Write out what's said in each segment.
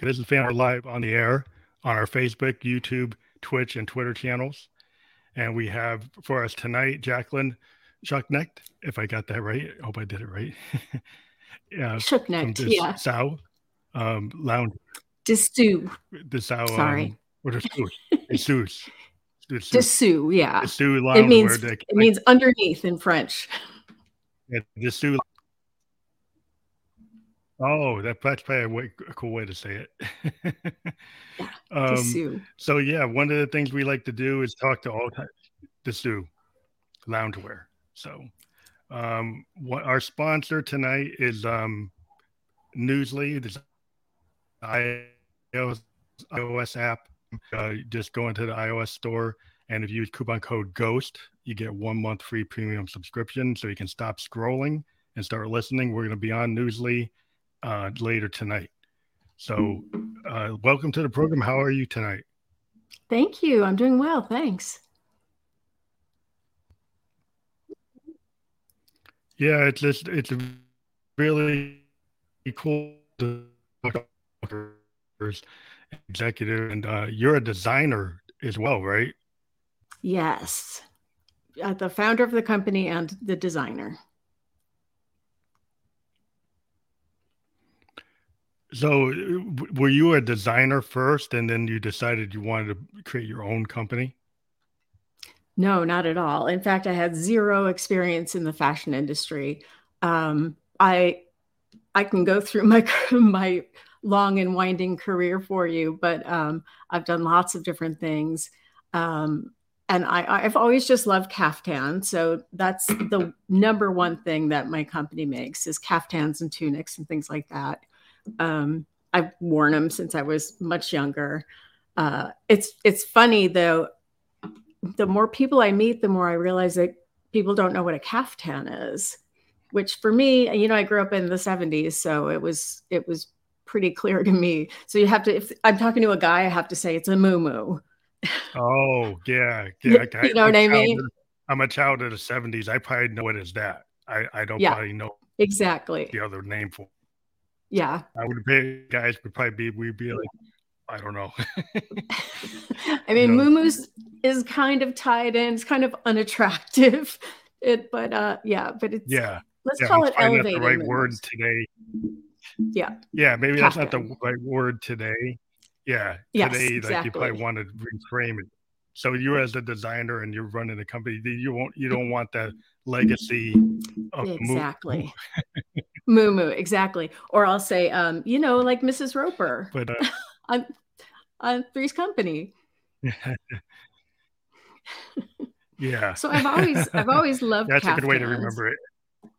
This is Fan Live on the air on our Facebook, YouTube, Twitch, and Twitter channels. And we have for us tonight Jacqueline Schucknecht, if I got that right. I hope I did it right. yeah. Schucknecht, yeah. Sow, um, Lounge. Dessous. Dessous. Sorry. Um, are Dessous? Dessous, yeah. Dessous It means, it means underneath in French. Yeah, Dessous Oh, that, that's probably a, way, a, cool way to say it. yeah, um, so yeah, one of the things we like to do is talk to all types Dessous loungewear. So um, what our sponsor tonight is um, Newsly, this iOS, iOS app. Uh, just go into the iOS store and if you use coupon code GHOST, you get one month free premium subscription so you can stop scrolling and start listening. We're going to be on Newsly uh, later tonight. So, uh, welcome to the program. How are you tonight? Thank you. I'm doing well. Thanks. Yeah, it's just it's really cool to talk executive, and uh, you're a designer as well, right? Yes, uh, the founder of the company and the designer. So, were you a designer first, and then you decided you wanted to create your own company? No, not at all. In fact, I had zero experience in the fashion industry. Um, I I can go through my my long and winding career for you, but um, I've done lots of different things. Um, and I, I've always just loved caftan. So that's the number one thing that my company makes is caftans and tunics and things like that. Um, I've worn them since I was much younger. Uh, it's it's funny though. The more people I meet, the more I realize that people don't know what a caftan is. Which for me, you know, I grew up in the '70s, so it was it was pretty clear to me. So you have to, if I'm talking to a guy, I have to say it's a moo Oh yeah, yeah. you know what I mean? I'm a child of the '70s. I probably know it as that. I I don't yeah, probably know exactly the other name for. Yeah. I would be guys would probably be we'd be like, I don't know. I mean, you know? Is kind of tied in. It's kind of unattractive. It, but uh, yeah, but it's yeah. Let's yeah, call it elevated. the right word today. Yeah. Yeah, maybe that's not the right word today. Yeah. Yes, today, exactly. like you probably want to reframe it. So you as a designer and you're running a company, you won't you don't want that legacy of exactly. Moo Moo, exactly. Or I'll say, um, you know, like Mrs. Roper. But uh, on on Three's Company. yeah. So I've always I've always loved. That's a good way to remember it.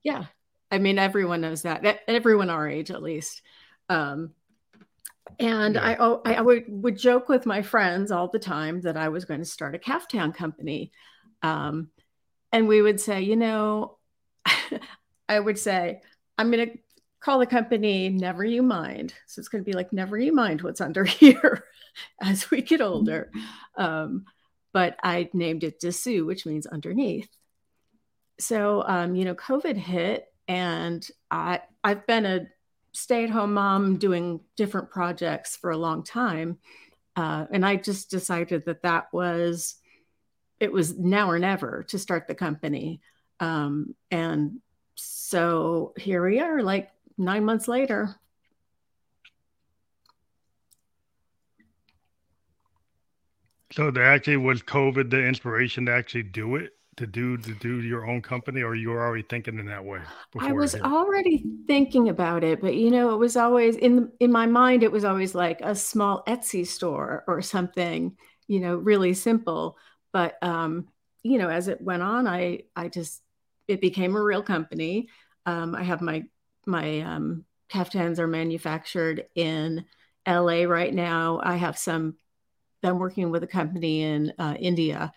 Yeah, I mean everyone knows that. Everyone our age, at least. Um, and yeah. I, oh, I would, would joke with my friends all the time that I was going to start a caftan company. Um, and we would say, you know, I would say, I'm going to call the company Never You Mind. So it's going to be like, Never You Mind what's under here as we get older. Um, but I named it Dessous, which means underneath. So, um, you know, COVID hit and I, I've been a stay at home mom doing different projects for a long time. Uh, and I just decided that that was, it was now or never to start the company. Um, and so here we are, like nine months later. So there actually was COVID the inspiration to actually do it, to do to do your own company, or you were already thinking in that way? I was already thinking about it, but you know, it was always in in my mind. It was always like a small Etsy store or something, you know, really simple. But um, you know, as it went on, I I just it became a real company. Um, I have my my um, caftans are manufactured in LA right now. I have some. I'm working with a company in uh, India,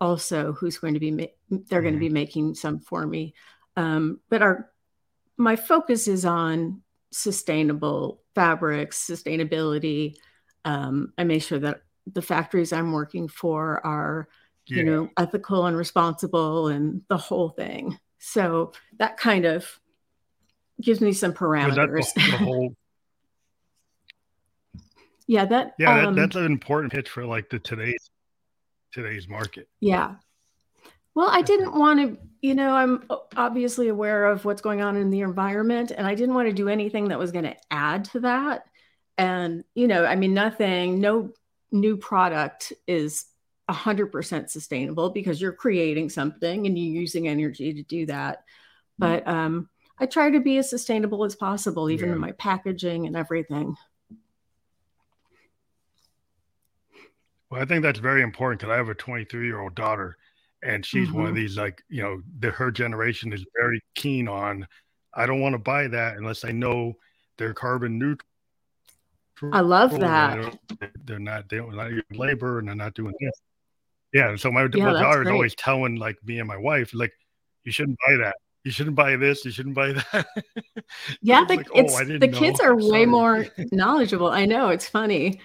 also, who's going to be ma- they're going to be mm-hmm. making some for me. Um, but our my focus is on sustainable fabrics, sustainability. Um, I make sure that the factories I'm working for are yeah. you know ethical and responsible and the whole thing so that kind of gives me some parameters the, the whole yeah, that yeah, um, that, that's an important pitch for like the today's today's market. Yeah. Well, I didn't want to, you know, I'm obviously aware of what's going on in the environment, and I didn't want to do anything that was going to add to that. And, you know, I mean, nothing, no new product is 100% sustainable because you're creating something and you're using energy to do that. But um, I try to be as sustainable as possible, even yeah. in my packaging and everything. Well, I think that's very important because I have a 23 year old daughter, and she's mm-hmm. one of mm-hmm. these like you know the, her generation is very keen on. I don't want to buy that unless I know they're carbon neutral. I love that. They're not they don't not labor and they're not doing this. Yeah, so my, yeah, my daughter is always telling like me and my wife like you shouldn't buy that you shouldn't buy this, you shouldn't buy that. yeah, the, like, oh, the kids are way more knowledgeable. I know it's funny.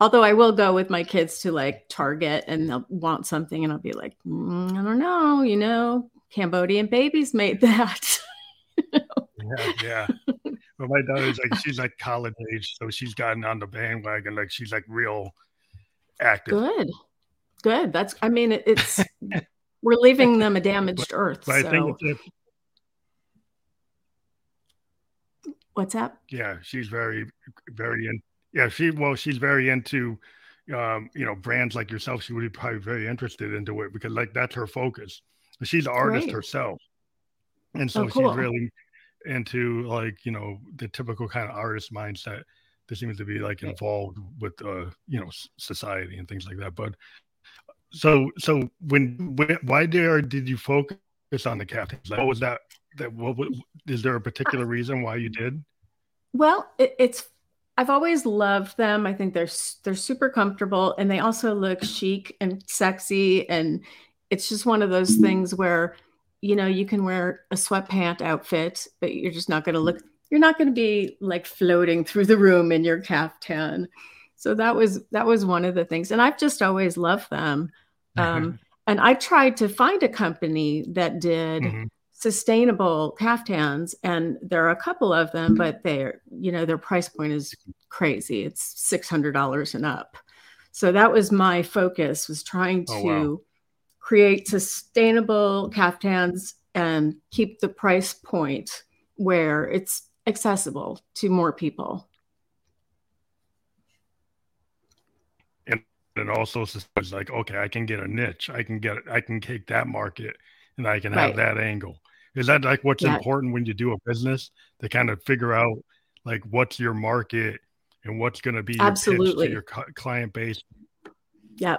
Although I will go with my kids to like Target and they'll want something, and I'll be like, mm, I don't know, you know, Cambodian babies made that. yeah, yeah. But my daughter's like, she's like college age, so she's gotten on the bandwagon. Like she's like real active. Good, good. That's, I mean, it, it's we're leaving them a damaged but, earth. But so. I think it's, What's up? Yeah, she's very, very in. Yeah, she well, she's very into, um, you know, brands like yourself. She would be probably very interested into it because like that's her focus. She's an artist Great. herself, and so oh, cool. she's really into like you know the typical kind of artist mindset that seems to be like involved with uh you know society and things like that. But so so when, when why did did you focus on the caftans? Like, what was that that what, what is there a particular reason why you did? Well, it, it's I've always loved them. I think they're they're super comfortable and they also look chic and sexy and it's just one of those things where you know you can wear a sweatpant outfit but you're just not going to look you're not going to be like floating through the room in your caftan. So that was that was one of the things and I've just always loved them. Um, and I tried to find a company that did mm-hmm sustainable caftans and there are a couple of them but they're you know their price point is crazy it's $600 and up so that was my focus was trying to oh, wow. Create sustainable caftans and keep the price point where it's accessible to more people and it also is like okay i can get a niche i can get i can take that market and i can have right. that angle is that like what's yeah. important when you do a business to kind of figure out like what's your market and what's going to be your absolutely your client base? Yeah,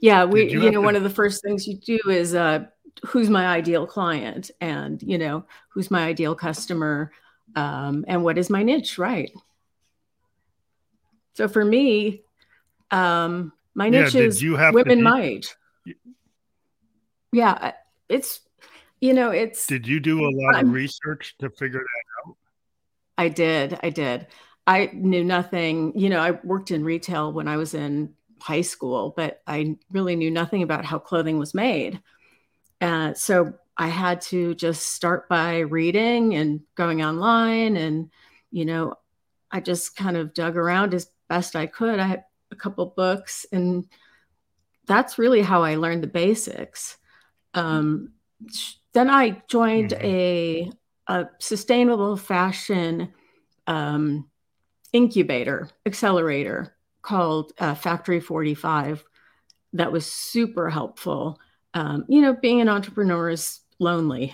yeah. We, you, you know, to- one of the first things you do is uh, who's my ideal client, and you know, who's my ideal customer, um, and what is my niche, right? So for me, um, my niche yeah, is women my age. Yeah, it's you know, it's. Did you do a lot of research to figure that out? I did. I did. I knew nothing. You know, I worked in retail when I was in high school, but I really knew nothing about how clothing was made. Uh, so I had to just start by reading and going online. And, you know, I just kind of dug around as best I could. I had a couple books, and that's really how I learned the basics. Um, then I joined mm-hmm. a, a sustainable fashion um, incubator accelerator called uh, Factory 45 that was super helpful. Um, you know, being an entrepreneur is lonely.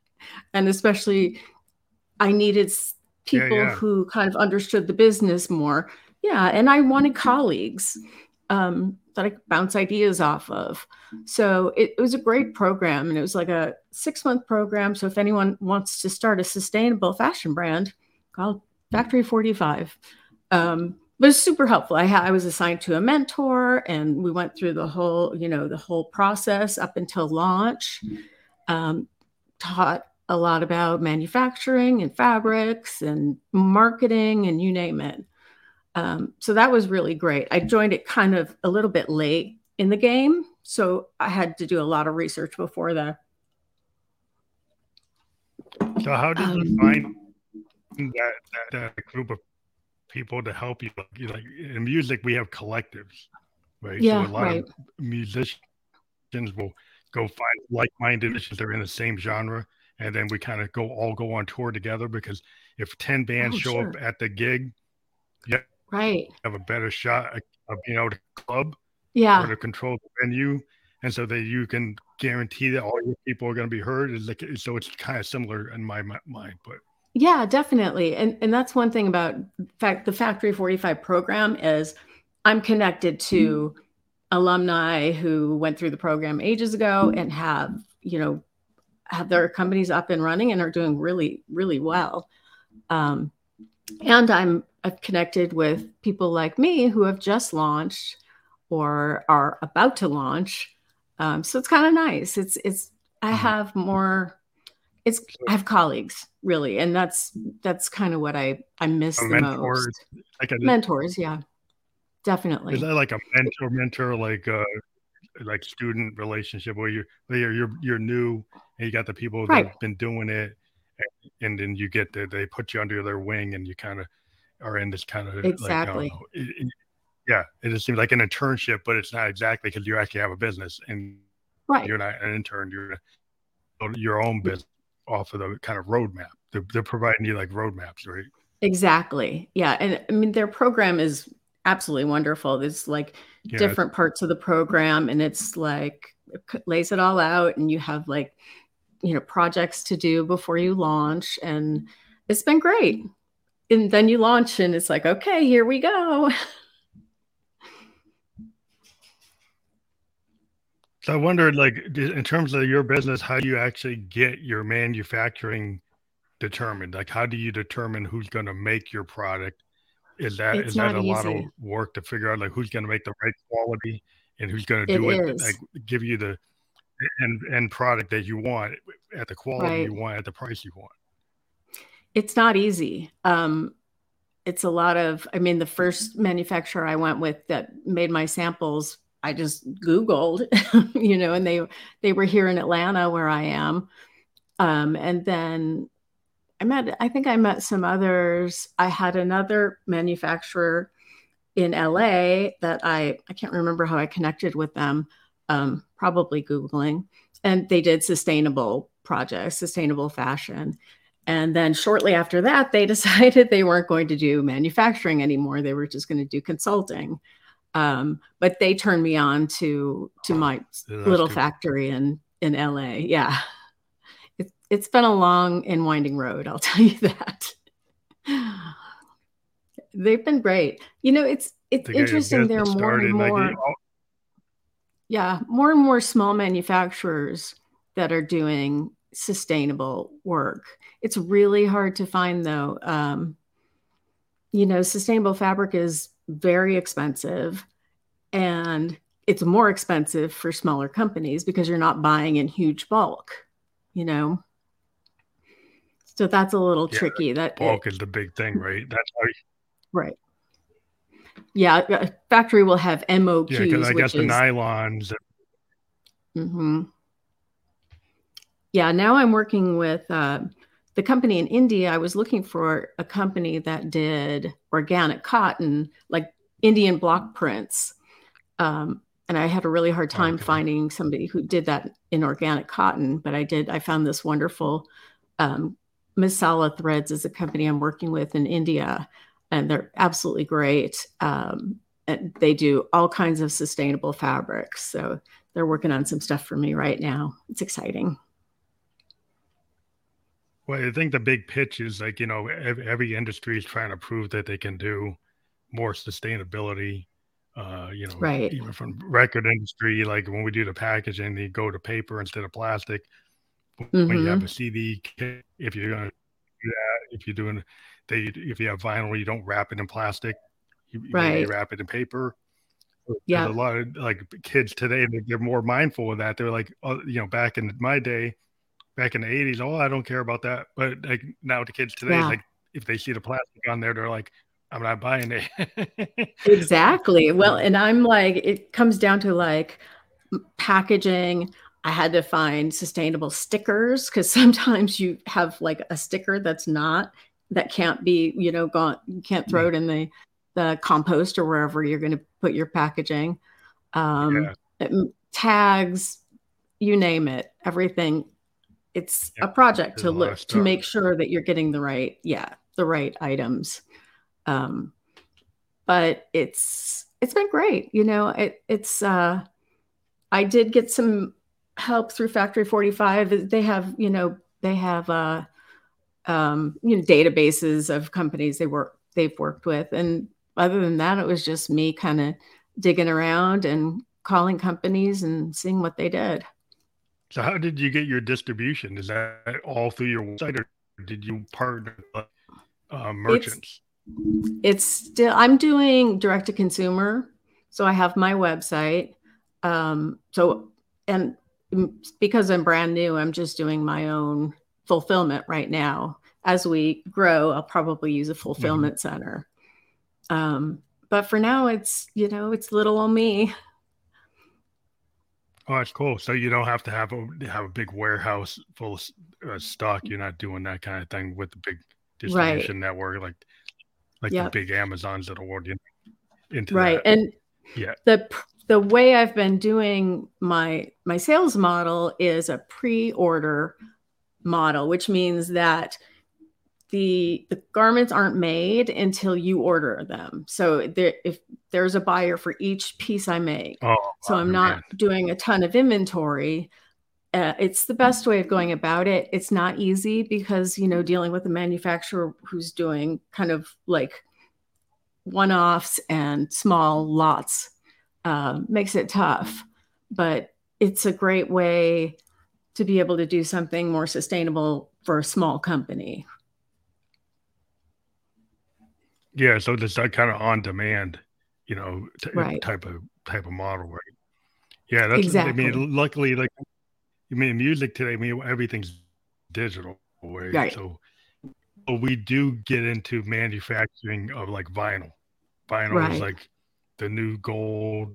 and especially, I needed people yeah, yeah. who kind of understood the business more. Yeah. And I wanted colleagues. Um, that I could bounce ideas off of. So it, it was a great program and it was like a six month program. So if anyone wants to start a sustainable fashion brand, call Factory 45. Um, but it's super helpful. I, ha- I was assigned to a mentor and we went through the whole, you know, the whole process up until launch. Um, taught a lot about manufacturing and fabrics and marketing and you name it. Um, so that was really great. I joined it kind of a little bit late in the game. So I had to do a lot of research before that. So how did um, you find that, that, that, group of people to help you. Like, like in music, we have collectives, right? Yeah, so a lot right. of musicians will go find like-minded musicians that are in the same genre, and then we kind of go all go on tour together because if ten bands Oh, show sure. up at the gig, yeah, Right. have a better shot of being able to club Yeah. or to control the venue, and so that you can guarantee that all your people are going to be heard. Is like so it's kind of similar in my mi- mind, but Yeah, definitely. And and that's one thing about fact the Factory 45 program is I'm connected to alumni who went through the program ages ago and have, you know, have their companies up and running and are doing really, really well. Um, and I'm I've connected with people like me who have just launched or are about to launch. Um, so it's kind of nice. It's it's I Mhm. have more it's I have colleagues really, and that's that's kind of what I I miss a the most. like Mentors, yeah, definitely. is that like a mentor mentor like uh like student relationship where you're where you're you're, you're new and you got the people that Right. have been doing it and, and then you get the, they put you under their wing and you kind of are in this kind of Exactly. like, uh, it, it- yeah it just seems like an internship but it's not exactly because you actually have a business and right. you're not an intern you're your own business off of the kind of roadmap they're, they're providing you like roadmaps right Exactly. Yeah. And I mean, their program is absolutely wonderful. There's like yeah different parts of the program, and it's like it lays it all out, and you have like, you know, projects to do before you launch. And it's been great. And then you launch, and it's like, okay, here we go. So I wondered, like, in terms of your business, how do you actually get your manufacturing determined? Like, how do you determine who's going to make your product? Is that It's is that a lot of work to figure out, like, who's going to make the right quality and who's going to It do it, is. like, give you the end end product that you want at the quality Right. you want at the price you want? It's not easy. Um, it's a lot of, I mean, the first manufacturer I went with that made my samples, I just Googled, you know, and they they were here in Atlanta where I am. Um, and then I met, I think I met some others. I had another manufacturer in LA that I I can't remember how I connected with them. Um, probably Googling, and they did sustainable projects, sustainable fashion. And then shortly after that, they decided they weren't going to do manufacturing anymore. They were just going to do consulting. Um, but they turned me on to to my that's little good. factory in in LA. Yeah, it, it's been a long and winding road. I'll tell you that. They've been great. You know, it's it's your interesting. There are more and more. Yeah, more and more small manufacturers that are doing sustainable work. It's really hard to find, though. Um, you know, sustainable fabric is very expensive and it's more expensive for smaller companies because you're not buying in huge bulk, you know? So that's a little Yeah, tricky. That bulk is the big thing, right? That's you- right. Yeah, a factory will have MOQs, yeah, because I which guess the is nylons, hmm Yeah, now I'm working with uh, the company in India. I was looking for a company that did organic cotton, like Indian block prints. Um, and I had a really hard time Okay. finding somebody who did that in organic cotton, but I did. I found this wonderful um, Masala Threads is a company I'm working with in India, and they're absolutely great. Um, and they do all kinds of sustainable fabrics. So they're working on some stuff for me right now. It's exciting. Well, I think the big pitch is like, you know, every industry is trying to prove that they can do more sustainability. Uh, you know, Right. even from record industry, like when we do the packaging, they go to paper instead of plastic. When you have Mhm. a CD, if you're gonna do that, if you're doing, they, if you have vinyl, you don't wrap it in plastic. You, you Right. wrap it in paper. Yeah. There's a lot of like kids today, they- they're more mindful of that. They're like, oh, you know, back in my day, back in the 80s, oh, I don't care about that. But like now the kids today, Yeah. like if they see the plastic on there, they're like, I'm not buying it. Exactly. Well, and I'm like, it comes down to like packaging. I had to find sustainable stickers because sometimes you have like a sticker that's not that can't be, you know, gone. You can't throw it in the the compost or wherever you're going to put your packaging. Um, yeah. tags, you name it, everything. It's a project There's to look to make sure that you're getting the right, yeah, the right items. Um, but it's it's been great. You know, it, it's uh, I did get some help through Factory 45. They have, you know, they have uh, um, you know, databases of companies they work they've worked with, and other than that, it was just me kind of digging around and calling companies and seeing what they did. So, how did you get your distribution? Is that all through your website, or did you partner with uh, merchants? It's, it's still I'm doing direct to consumer, so I have my website. Um, so, and because I'm brand new, I'm just doing my own fulfillment right now. As we grow, I'll probably use a fulfillment mm-hmm. center. Um, but for now, it's you know it's little on me. Oh, that's cool. So you don't have to have a have a big warehouse full of uh, stock. You're not doing that kind of thing with the big distribution right. network, like like yep. the big Amazons that'll order you into right. That. And yeah, the the way I've been doing my my sales model is a pre-order model, which means that the the garments aren't made until you order them. So there, if there's a buyer for each piece I make, oh, so I'm not man. doing a ton of inventory. Uh, it's the best way of going about it. It's not easy because you know dealing with a manufacturer who's doing kind of like one-offs and small lots uh, makes it tough. But it's a great way to be able to do something more sustainable for a small company yeah, so it's that uh, kind of on demand, you know, t- uh, right. type of type of model, right? Yeah, that's exactly. I mean, luckily, like, I mean, music today, I mean, everything's digital, right? right. So, we do get into manufacturing of like vinyl. Vinyl right. is like the new gold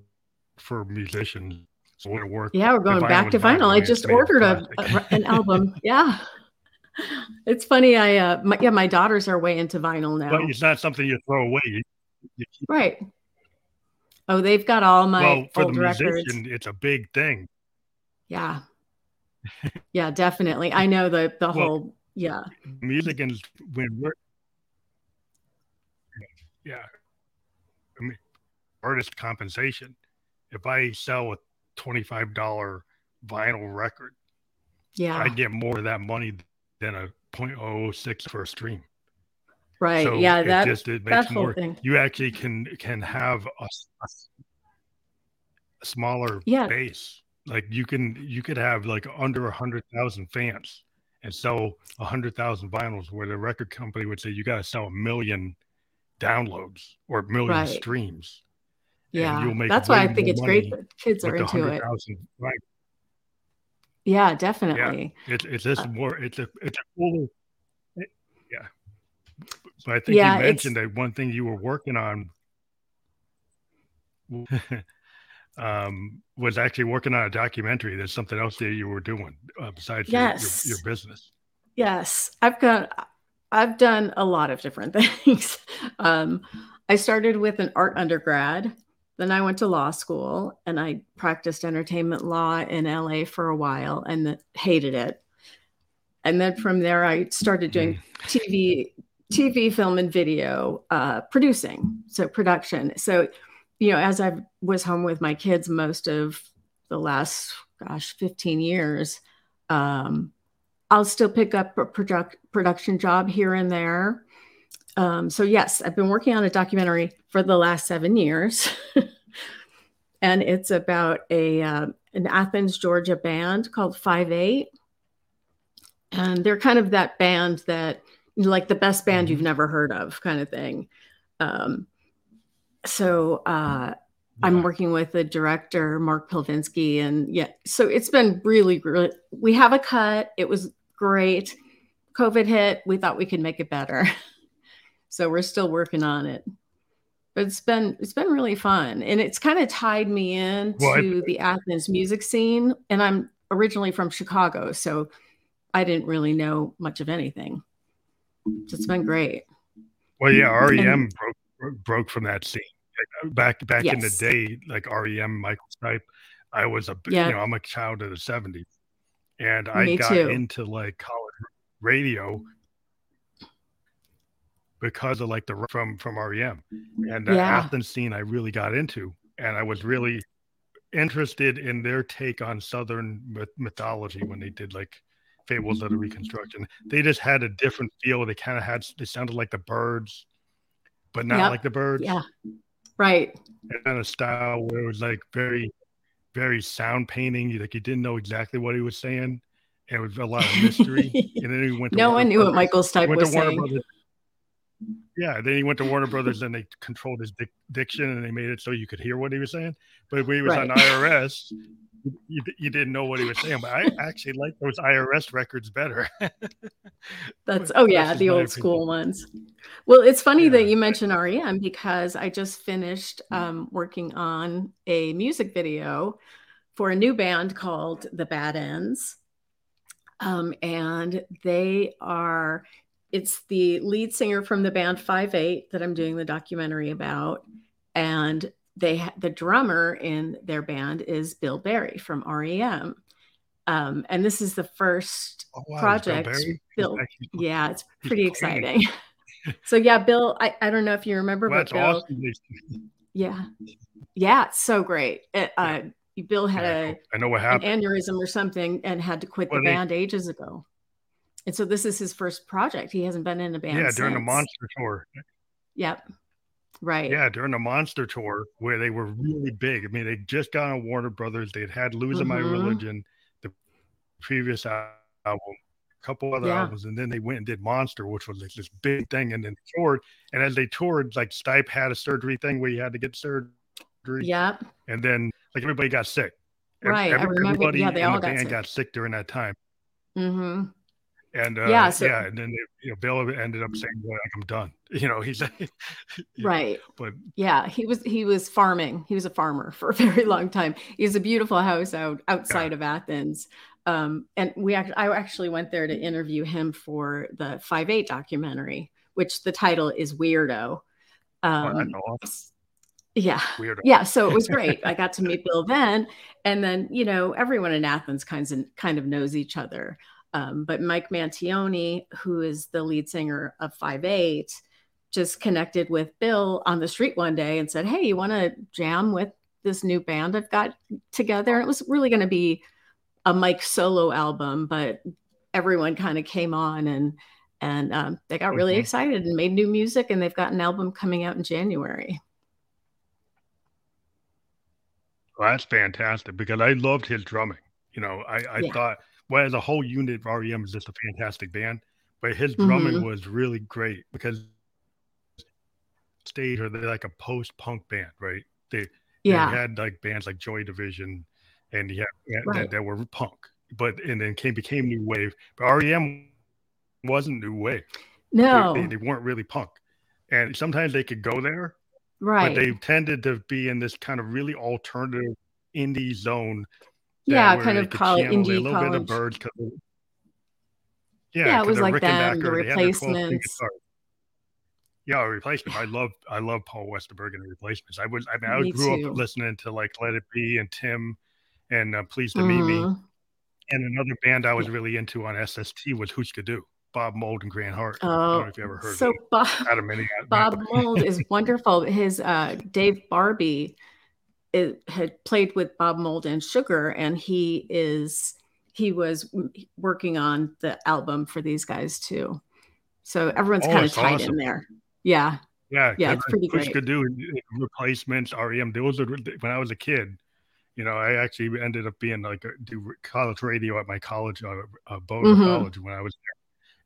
for musicians. So when it works, yeah, we're going back to vinyl. vinyl. I just ordered a, a, an album. Yeah it's funny. I uh, my, yeah, my daughters are way into vinyl now. But it's not something you throw away. You, you right. Oh, they've got all my well for the musician. Records. It's a big thing. Yeah. Yeah, definitely. I know the the well, whole yeah. Music and when we're yeah. I mean, artist compensation. If I sell a twenty five dollar vinyl record, yeah, I get more of that money than a 0.006 for a stream. Right. So yeah. That just it makes more. Thing. You actually can can have a, a, a smaller yeah. base. Like you can you could have like under a hundred thousand fans and sell a hundred thousand vinyls, where the record company would say you got to sell a million downloads or a million right. streams. Yeah, that's why I think it's great that kids are into it. Right. Yeah, definitely. Yeah, it's it's just uh, more. It's a it's a cooler. It, yeah, but I think yeah, you mentioned that one thing you were working on um, was actually working on a documentary. There's something else that you were doing uh, besides yes. your, your, your business. Yes, I've got. I've done a lot of different things. um, I started with an art undergrad then I went to law school and I practiced entertainment law in LA for a while and hated it. And then from there, I started doing mm. TV, TV, film, and video uh, producing, so production. So, you know, as I was home with my kids most of the last, gosh, 15 years, um, I'll still pick up a product, production job here and there. Um, so yes, I've been working on a documentary for the last seven years, and it's about a uh, an Athens, Georgia band called Five Eight, and they're kind of that band that like the best band you've mm-hmm. never heard of, kind of thing. Um, so uh, I'm working with the director Mark Pilvinsky, and yeah, so it's been really, really. We have a cut. It was great. COVID hit. We thought we could make it better. So we're still working on it. But it's been it's been really fun. And it's kind of tied me in well, to the Athens music scene. And I'm originally from Chicago, so I didn't really know much of anything. It's been great. Well, yeah, REM and, broke broke from that scene back back yes. in the day, like REM, Michael Stipe. I was a yeah. you know I'm a child of the '70s, and I Me got too. into like college radio because of like the from from REM mm-hmm. and the yeah. Athens scene I really got into, and I was really interested in their take on Southern myth- mythology when they did like Fables of the mm-hmm. Reconstruction. They just had a different feel. They kind of had they sounded like the Byrds but not yep. like the Byrds Yeah, right. And kind of style where it was like very, very sound painting. Like you didn't know exactly what he was saying. And it was a lot of mystery. and then he went. no Warner one knew Brothers. what Michael Stipe was saying. Brothers yeah, then he went to Warner Brothers and they controlled his dic- diction and they made it so you could hear what he was saying. But when he was right. on IRS, you, you didn't know what he was saying. But I actually like those IRS records better. That's oh yeah, the old school ones. Well, it's funny yeah. that you mentioned REM because I just finished um, working on a music video for a new band called The Bad Ends. Um, and they are it's the lead singer from the band Five Eight that I'm doing the documentary about, and they ha- the drummer in their band is Bill Berry from REM. Um, and this is the first oh, wow, project. Bill, Bill yeah, it's pretty exciting. so yeah, Bill, I, I don't know if you remember, well, but Bill, awesome. yeah, yeah, it's so great. It, uh, Bill had yeah, a I know what happened. an aneurysm or something and had to quit well, the band ages ago. And so this is his first project. He hasn't been in a band. Yeah, during the Monster tour. Yep. Right. Yeah, during the Monster tour where they were really big. I mean, they just got on Warner Brothers. They'd had Losing mm-hmm. My Religion, the previous album, a couple other yeah. albums, and then they went and did Monster, which was like this big thing. And then toured. And as they toured, like Stipe had a surgery thing where you had to get surgery. Yep. And then like everybody got sick. Right. Every, I remember. Yeah, they all the got sick. got sick during that time. Mm-hmm. And uh, yeah, so, yeah, and then they, you know, Bill ended up saying, well, "I'm done." You know, he's right. But yeah, he was he was farming. He was a farmer for a very long time. He has a beautiful house out outside yeah. of Athens. Um, and we act- I actually went there to interview him for the Five Eight documentary, which the title is Weirdo. Um, oh, yeah. Weirdo. Yeah. So it was great. I got to meet Bill then. And then, you know, everyone in Athens kinds of kind of knows each other. Um, but Mike Mantione, who is the lead singer of Five Eight, just connected with Bill on the street one day and said, Hey, you want to jam with this new band I've got together? And it was really going to be a Mike solo album, but everyone kind of came on and and um, they got really mm-hmm. excited and made new music and they've got an album coming out in January. Well, that's fantastic because I loved his drumming. You know, I, I yeah. thought well, as a whole unit, of REM is just a fantastic band, but his drumming mm-hmm. was really great because stage are they like a post punk band, right? They yeah they had like bands like Joy Division, and yeah, right. that, that, were punk, but and then came became new wave. But REM wasn't new wave. No, they, they, they weren't really punk, and sometimes they could go there, right? But they tended to be in this kind of really alternative indie zone yeah, kind of college, indie a college. Bit of Byrds, yeah, yeah, it was like them, the replacements. Yeah, replacement. I love I love Paul Westerberg and the replacements. I was I mean I me grew too. up listening to like Let It Be and Tim and uh, Pleased to mm-hmm. Meet Me. Mm-hmm. And another band I was really into on SST was Hüsker Dü, Bob Mould and Grant Hart. Oh, if you ever heard so Bob, Bob Mould is wonderful. His uh, Dave Barbe it had played with Bob Mould and Sugar, and he is he was working on the album for these guys too. So everyone's oh, kind of tied awesome. in there. Yeah. Yeah. Yeah. It's pretty great. Could do replacements, REM. Those are when I was a kid. You know, I actually ended up being like a, do college radio at my college, uh, uh Boulder mm-hmm. College, when I was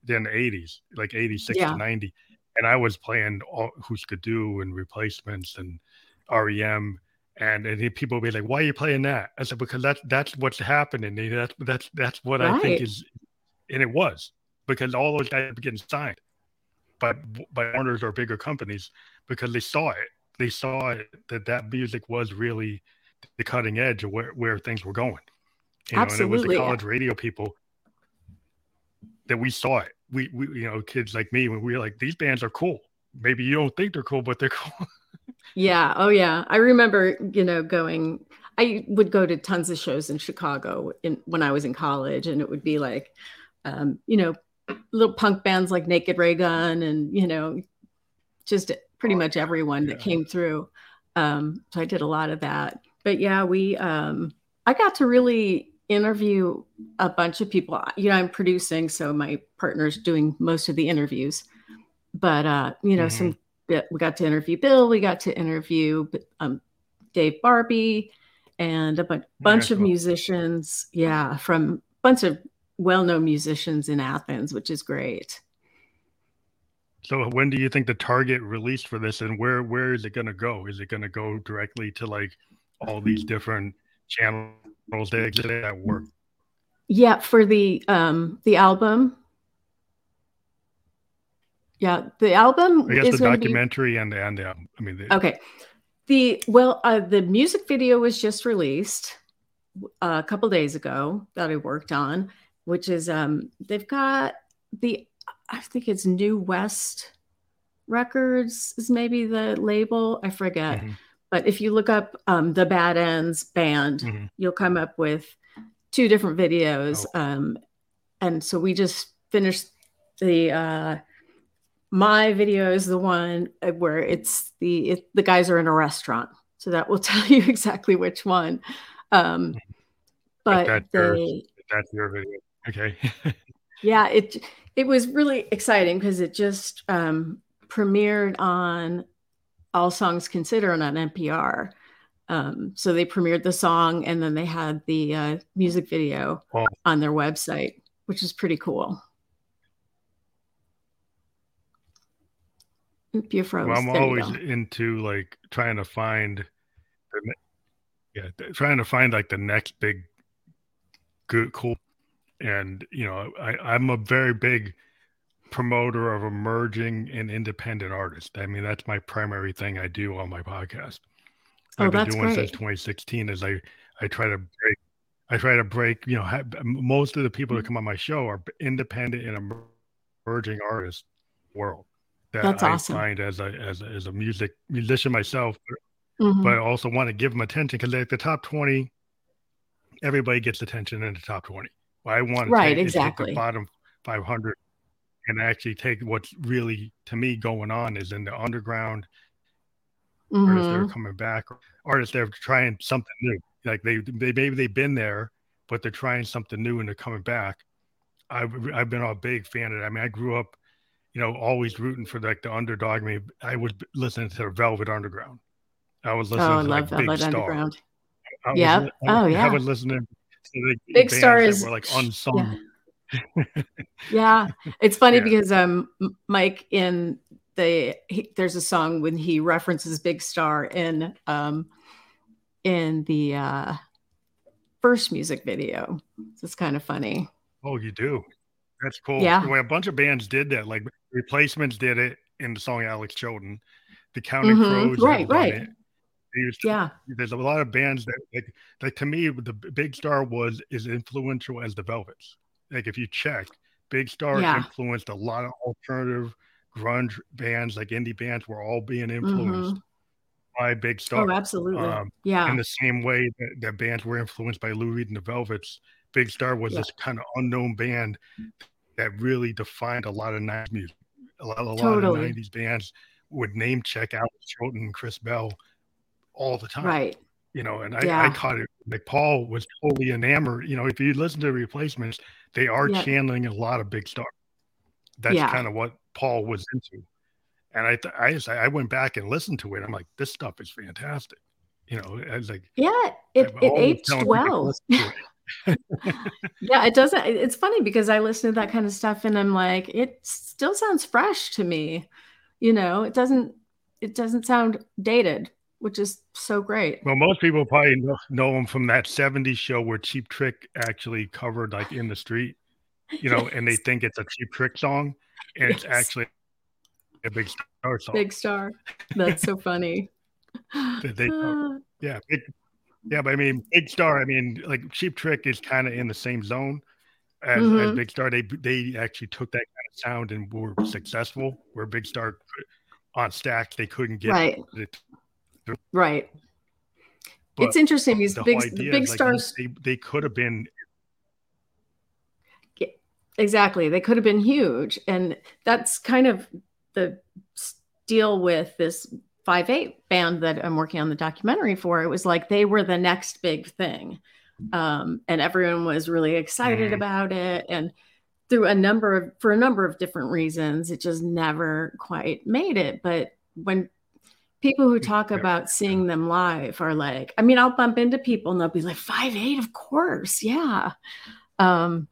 there in the 80s, like 86 yeah. to 90. And I was playing all Hüsker Dü and replacements and REM and, and people will be like, "Why are you playing that?" I said, "Because that's that's what's happening. That's that's that's what right. I think is." And it was because all those guys were getting signed by by owners or bigger companies because they saw it. They saw it, that that music was really the cutting edge of where, where things were going. You know, Absolutely. and it was the college radio people that we saw it. We, we, you know, kids like me, when we were like, these bands are cool. Maybe you don't think they're cool, but they're cool. yeah. Oh, yeah. I remember, you know, going. I would go to tons of shows in Chicago in, when I was in college, and it would be like, um, you know, little punk bands like Naked Raygun, and you know, just pretty much everyone yeah. that came through. Um, so I did a lot of that. But yeah, we um, I got to really interview a bunch of people. You know, I'm producing, so my partner's doing most of the interviews. But uh, you know, mm-hmm. some we got to interview Bill, we got to interview um, Dave Barbe, and a bu- bunch of musicians. Yeah, from a bunch of well-known musicians in Athens, which is great. So when do you think the target release for this and where where is it going to go? Is it going to go directly to like all these different channels that exist that work? Yeah, for the um the album. Yeah, the album. I guess the documentary be... and the and the. I mean, the... okay. The well, uh, the music video was just released uh, a couple days ago that I worked on, which is um they've got the I think it's New West Records is maybe the label. I forget. Mm-hmm. But if you look up um, the Bad Ends band, mm-hmm. you'll come up with two different videos. Oh. Um, and so we just finished the uh, my video is the one uh, where it's the it, the guys are in a restaurant, so that will tell you exactly which one. Um, mm-hmm. but that's they, your, that's your video, okay? yeah, it it was really exciting because it just um, premiered on All Songs Considered on NPR. Um, so they premiered the song and then they had the uh, music video oh. on their website, which is pretty cool. Oop, you froze. Well, I'm there always into like trying to find, the, yeah, trying to find like the next big, good, cool and you know I, i'm a very big promoter of emerging and independent artists i mean that's my primary thing i do on my podcast oh, i've been doing great. since 2016 is i i try to break i try to break you know have, most of the people that mm-hmm. come on my show are independent and emerging artists world that that's i awesome. find as a as a, as a music musician myself mm-hmm. but i also want to give them attention because like the top 20 everybody gets attention in the top 20 I want to right take, exactly take the bottom 500 and actually take what's really to me going on is in the underground mm-hmm. artists that are coming back, artists that are trying something new. Like they, they maybe they've been there, but they're trying something new and they're coming back. I've I've been a big fan of that. I mean, I grew up, you know, always rooting for like the underdog. I mean, I was listening to Velvet Underground. I was listening oh, to like Big Velvet Star. Underground. Yeah. Oh yeah. I was listening the big star is like unsung. Yeah. yeah. it's funny yeah. because um Mike in the he, there's a song when he references Big Star in um in the uh first music video. So it's kind of funny. Oh, you do. That's cool. Yeah. Well, a bunch of bands did that. Like Replacements did it in the song Alex Chilton. The Counting mm-hmm. Crows. Right, right. It yeah. There's a lot of bands that like like to me the Big Star was is influential as the Velvets. Like if you check, Big Star yeah. influenced a lot of alternative grunge bands, like indie bands, were all being influenced mm-hmm. by Big Star. Oh, absolutely. Um, yeah. In the same way that, that, bands were influenced by Lou Reed and the Velvets, Big Star was yeah. this kind of unknown band that really defined a lot of 90s music. A lot, a lot totally. of 90s bands would name check out Chilton and Chris Bell all the time. Right. You know, and I, yeah. I caught it. Like Paul was totally enamored. You know, if you listen to replacements, they are yeah. channeling a lot of big stars. That's yeah. kind of what Paul was into. And I, th- I, just, I went back and listened to it. I'm like, this stuff is fantastic. You know, I was like, yeah, it, it aged well. Yeah, it doesn't. It's funny because I listen to that kind of stuff and I'm like, it still sounds fresh to me. You know, it doesn't. It doesn't sound dated which is so great. Well, most people probably know, know him from that 70s show where Cheap Trick actually covered like in the street, you know, yes. and they think it's a Cheap Trick song, and yes. it's actually a Big Star song. Big Star. That's so funny. they, yeah, big, yeah, but I mean, Big Star. I mean, like Cheap Trick is kind of in the same zone, as, mm-hmm. as Big Star, they they actually took that kind of sound and were successful. Where Big Star on Stack, they couldn't get right. it. Right. But it's interesting. These the big, the big like stars. They, they could have been. exactly. They could have been huge. And that's kind of the deal with this five eight band that I'm working on the documentary for. It was like they were the next big thing. Um, and everyone was really excited mm. about it. And through a number of for a number of different reasons it just never quite made it. But when people who talk about seeing them live are like i mean i'll bump into people and they'll be like five eight of course. Yeah. Um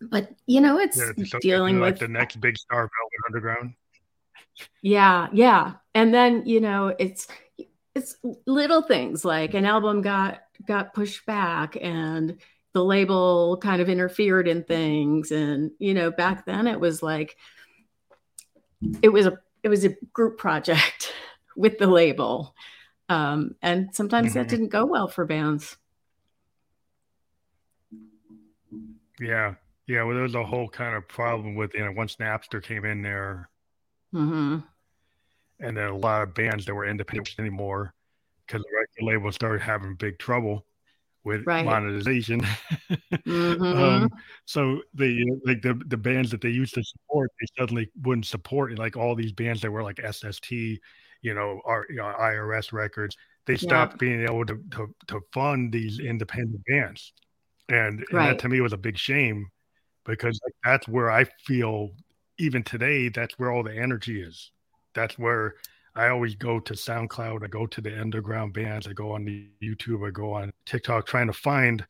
but you know it's yeah, dealing like with the next big star velvet underground yeah yeah. And then you know it's it's little things like an album got got pushed back and the label kind of interfered in things. And you know back then it was like it was a it was a group project with the label. Um, and sometimes mm-hmm. that didn't go well for bands. Yeah. Yeah well there was a whole kind of problem with you know once napster came in there mm-hmm. and then a lot of bands that were independent anymore because the record label started having big trouble with right. monetization. mm-hmm. um, so the like the the bands that they used to support, they suddenly wouldn't support. Like all these bands that were like SST, you know, our you know, IRS records, they stopped yeah. being able to, to to fund these independent bands, and, and right. that to me was a big shame because like, that's where I feel even today that's where all the energy is. That's where I always go to SoundCloud, I go to the underground bands, I go on the YouTube, I go on TikTok trying to find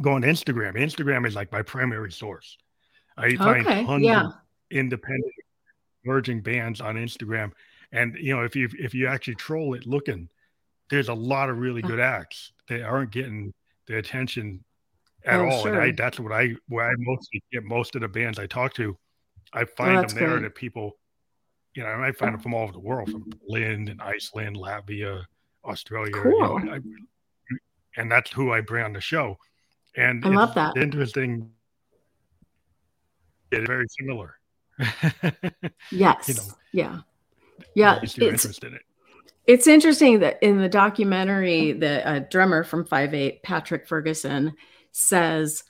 go on Instagram. Instagram is like my primary source. I find okay, tons yeah. of independent emerging bands on Instagram. And you know, if you if you actually troll it looking, there's a lot of really uh. good acts that aren't getting the attention at oh, all. Sure. And I that's what I where I mostly get most of the bands I talk to. I find oh, them there great. that people you know, I find them from all over the world, from Berlin and Iceland, Latvia, Australia. Cool. You know, I, and that's who I bring on the show. And I love that. Interesting. It's very similar. yes. you know, yeah. Yeah. It's, interest in it. It's interesting that in the documentary, the uh, drummer from Five Eight, Patrick Ferguson, says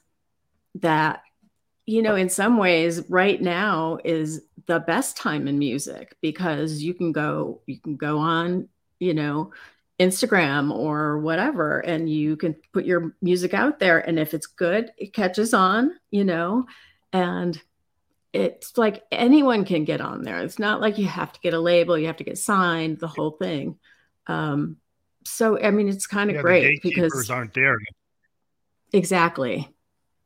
that you know, in some ways, right now is the best time in music because you can go, you can go on, you know, Instagram or whatever, and you can put your music out there. And if it's good, it catches on, you know, and it's like anyone can get on there. It's not like you have to get a label, you have to get signed, the whole thing. Um, so I mean, it's kind of yeah, great because aren't there. Exactly.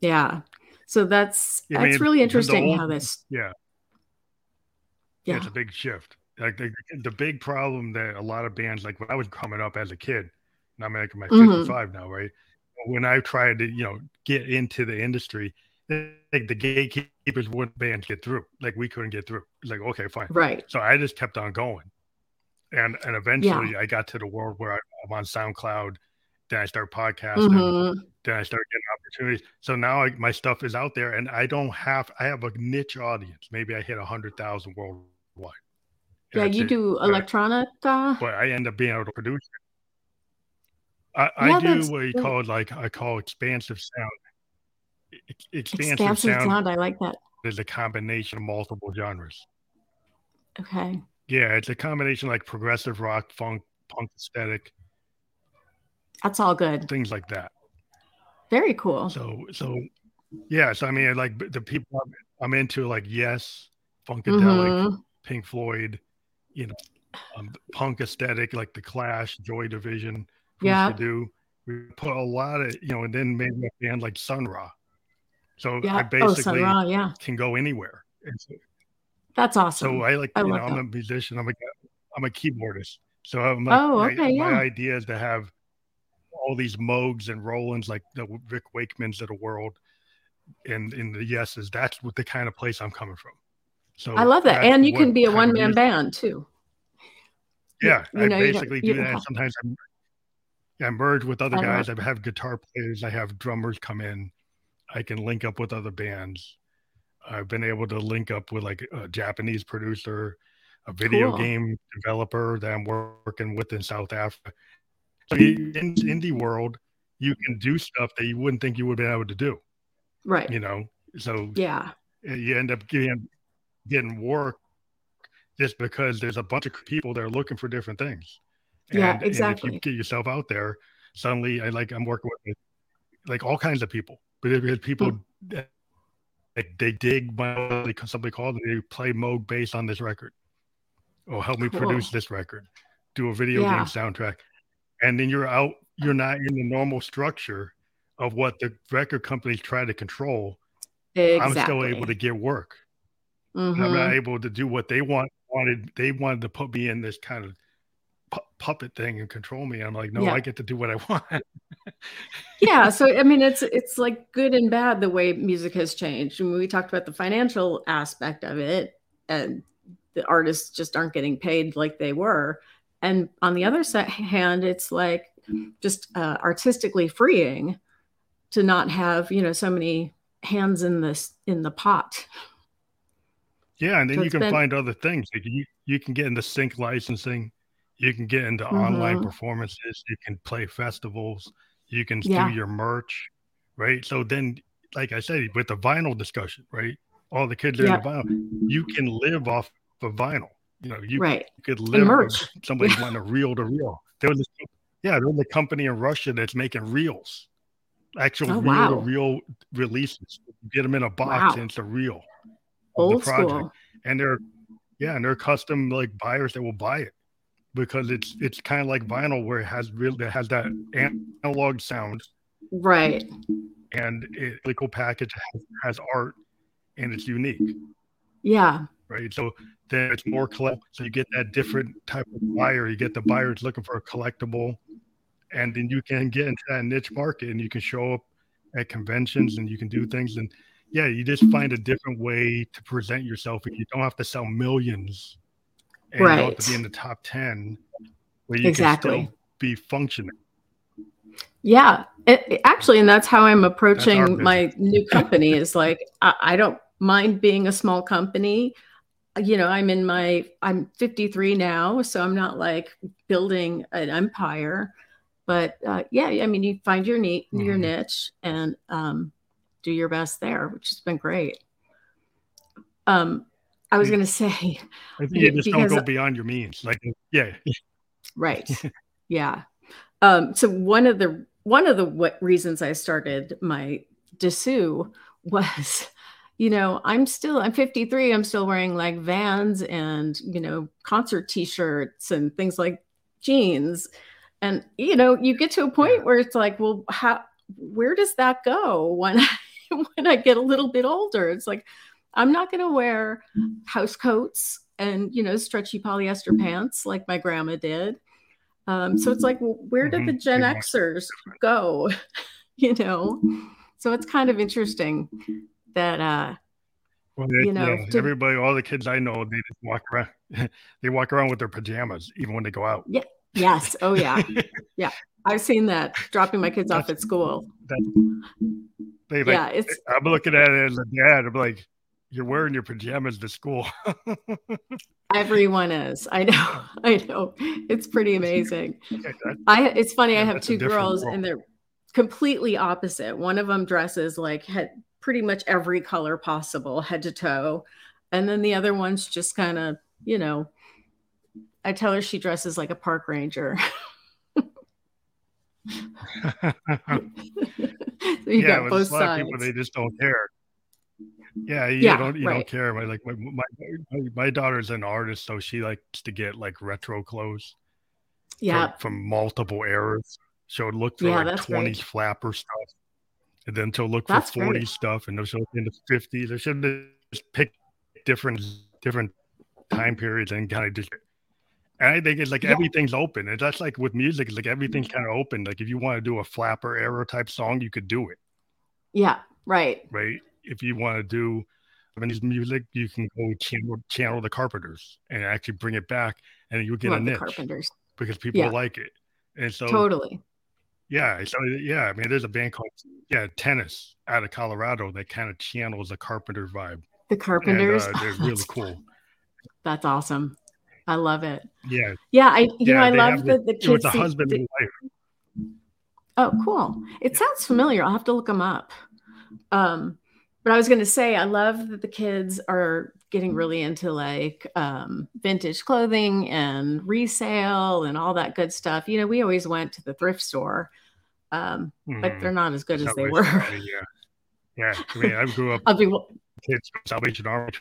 Yeah. So that's that's mean, really interesting old, how this. Yeah. Yeah, it's a big shift. Like the, the big problem that a lot of bands, like when I was coming up as a kid, and I'm like my mm-hmm. 55 now, right? When I tried to, you know, get into the industry, like the gatekeepers wouldn't bands get through. Like we couldn't get through. It's like okay, fine. Right. So I just kept on going, and and eventually yeah. I got to the world where I, am on SoundCloud. Then I start podcasting. Mm-hmm then I started getting opportunities. So now I, my stuff is out there, and I don't have. I have a niche audience. Maybe I hit a hundred thousand worldwide. Yeah, you it. do electronic. Uh... But I end up being able to produce it. I, yeah, I do what you call it, like I call expansive sound. Expansive, expansive sound, sound. I like that. Is a combination of multiple genres. Okay. Yeah, it's a combination like progressive rock, funk, punk aesthetic. That's all good. Things like that. Very cool. So so yeah, so I mean like the people I'm, I'm into like Yes, Funkadelic, mm-hmm. Pink Floyd, you know, um, punk aesthetic like the Clash, Joy Division, yeah. To Do. We put a lot of you know, and then maybe a band like Sun Ra. So yeah. I oh, basically oh, Ra, yeah. can go anywhere. So, That's awesome. So I like I you know, that. I'm a musician, I'm a I'm a keyboardist. So I'm a, oh, okay, I, yeah. my idea is to have all these Moogs and Rolands, like the Rick Wakemans of the world, and in the yeses. That's what the kind of place I'm coming from. So I love that, and you can be a one man band too. Yeah, you, know, I basically do that. Sometimes I'm, I merge with other guys. I have guitar players. I have drummers come in. I can link up with other bands. I've been able to link up with like a Japanese producer, a video cool. game developer that I'm working with in South Africa. So in indie world, you can do stuff that you wouldn't think you would be able to do. Right. You know, so yeah, you end up getting getting work just because there's a bunch of people that are looking for different things. Yeah, exactly. And if you get yourself out there, suddenly I like I'm working with like all kinds of people. But if people hmm. like they dig my somebody called and they play Moog based on this record. Or help me cool. produce this record. Do a video yeah. game soundtrack. And then you're out, you're not in the normal structure of what the record companies try to control. Exactly. I'm still able to get work. Mm-hmm. I'm not mm-hmm. able to do what they want wanted. They wanted to put me in this kind of pu- puppet thing and control me. I'm like, no, yeah. I get to do what I want. yeah. So I mean, it's it's like good and bad the way music has changed. I mean, we talked about the financial aspect of it, and the artists just aren't getting paid like they were. And on the other side, hand, it's like just uh, artistically freeing to not have you know so many hands in this in the pot. Yeah, and then so you can been... find other things. Like you you can get into sync licensing you can get into mm-hmm. online performances you can play festivals you can yeah. do your merch right so then like i said with the vinyl discussion right all the kids are yeah. in the vinyl you can live off of vinyl you know you, right. you could live merch. somebody want a reel to reel. There was a, yeah there was a company in russia that's making reels. Actual oh, reel to reel releases. You get them in a box wow. and it's a reel old the project. school. And they're yeah and they're custom like buyers that will buy it because it's it's kind of like vinyl where it has real it has that analog sound. Right. And it really cool package has, has art and it's unique. Yeah right so then it's more collect so you get that different type of buyer you get the buyers looking for a collectible and then you can get into that niche market and you can show up at conventions and you can do things and yeah you just find a different way to present yourself and you don't have to sell millions and right. you don't have to be in the top 10 where you exactly. can still be functioning. Yeah, it, actually, and that's how I'm approaching my new company. is like I, I, don't mind being a small company. You know, I'm in my I'm 53 now, so I'm not like building an empire. But uh, yeah, I mean, you find your neat mm-hmm. your niche and um, do your best there, which has been great. Um, I was going to say, I think you just don't go beyond your means. Like, yeah, right, yeah. Um, so one of the one of the what reasons I started my Dessous was, you know, I'm still I'm 53. I'm still wearing like Vans and you know concert T-shirts and things like jeans, and you know, you get to a point where it's like, well, how where does that go when I, when I get a little bit older? It's like I'm not going to wear house coats and, you know, stretchy polyester pants like my grandma did. Um, so it's like, well, where did the mm-hmm. Gen Xers go? you know, so it's kind of interesting that, uh, well, they, you know, yeah, to, everybody, all the kids I know, they just walk around. they walk around with their pajamas even when they go out. Yeah. Yes. Oh, yeah. yeah. I've seen that dropping my kids off at school. They, like, yeah, it's. I'm looking at it as a dad. I'm like, you're wearing your pajamas to school. Everyone is. I know. I know. It's pretty amazing. I. It's funny. Yeah, I have two girls, world. and they're completely opposite. One of them dresses like had pretty much every color possible, head to toe, and then the other one's just kind of, you know. I tell her she dresses like a park ranger. so you yeah, got both sides. People, they just don't care. Yeah, you yeah, don't you right. don't care. My like my, my my daughter's an artist, so she likes to get like retro clothes. Yeah, from, from multiple eras. So look for yeah, like twenties flapper stuff, and then to look that's for forties stuff, and look in the fifties. I should just pick different different time periods and kind of just. And I think it's like yeah. everything's open, and that's like with music. It's like everything's mm-hmm. kind of open. Like if you want to do a flapper era type song, you could do it. Yeah. Right. Right if you want to do Japanese music, you can go channel channel the Carpenters and actually bring it back, and you get Love a niche Carpenters because people yeah. like it. And so totally, Yeah, so yeah, I mean, there's a band called yeah Tennis out of Colorado that kind of channels the Carpenter vibe. The Carpenters, and, uh, they're oh, really cool. That's awesome. I love it. Yeah, yeah. I you yeah, know I love the, the kids. The husband the, and wife. Oh, cool! It sounds familiar. I'll have to look them up. Um, but I was going to say, I love that the kids are getting really into like um, vintage clothing and resale and all that good stuff. You know, we always went to the thrift store, um, mm, but they're not as good as they were. Yeah, yeah. I mean, I grew up. I'll be kids Salvation Army.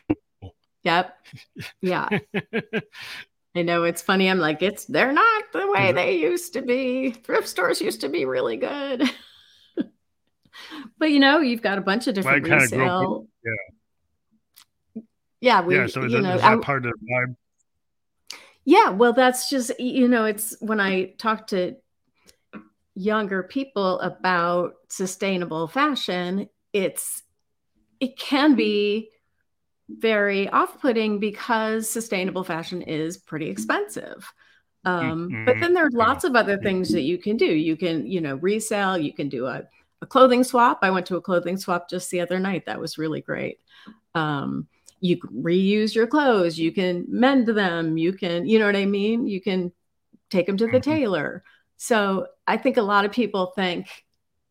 Yep. Yeah. I know it's funny. I'm like, it's they're not the way they used to be. Thrift stores used to be really good. but you know, you've got a bunch of different well, resale. yeah. Yeah, we. Yeah, so is, you know, is that I, part of the vibe? Yeah, well, that's just you know, it's when I talk to younger people about sustainable fashion, it's it can be very off-putting because sustainable fashion is pretty expensive. Um, mm-hmm. But then there are lots of other things that you can do. You can, you know, resell. You can do a a clothing swap. I went to a clothing swap just the other night. That was really great. Um, you can reuse your clothes. You can mend them. You can, you know what I mean? You can take them to the mm-hmm. tailor. So I think a lot of people think,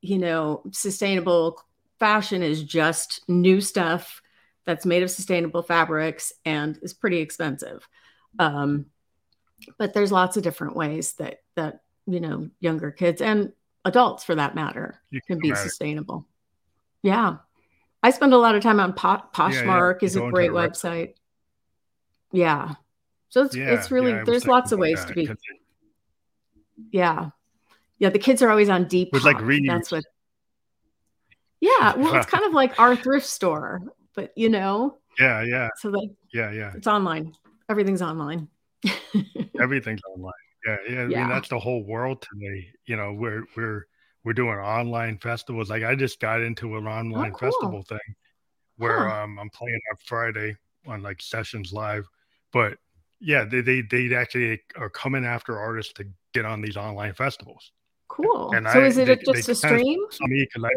you know, sustainable fashion is just new stuff that's made of sustainable fabrics and is pretty expensive. Um, but there's lots of different ways that that you know younger kids and adults for that matter you can, be sustainable. Yeah. I spend a lot of time on po- Poshmark yeah, yeah. is a great website. Yeah. So it's, yeah, it's really, there's lots of ways to be. Yeah. Yeah. The kids are always on Depop. It's like reading. That's what. Yeah. Well, it's kind of like our thrift store, but you know. Yeah. Yeah. So like. Yeah. Yeah. It's online. Everything's online. Everything's online. Yeah, yeah. I mean, that's the whole world today. You know, we're we're we're doing online festivals. Like I just got into an oh, online oh, cool. festival thing where huh. um, I'm playing on Friday on like sessions live. But yeah, they they they actually are coming after artists to get on these online festivals. Cool. And so I, is it they, just they a stream? Me I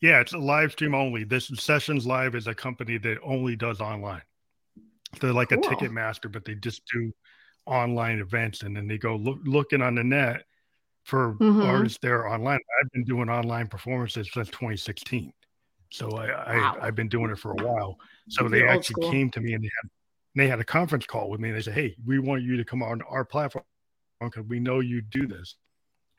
yeah, it's a live stream only. This Sessions Live is a company that only does online. They're like cool. a Ticketmaster, but they just do online events and then they go look, looking on the net for mm-hmm. artists there online. I've been doing online performances since 2016. So I, wow. I have been doing it for a while. So they actually school. came to me and they had they had a conference call with me and they said, Hey, we want you to come on our platform because we know you do this.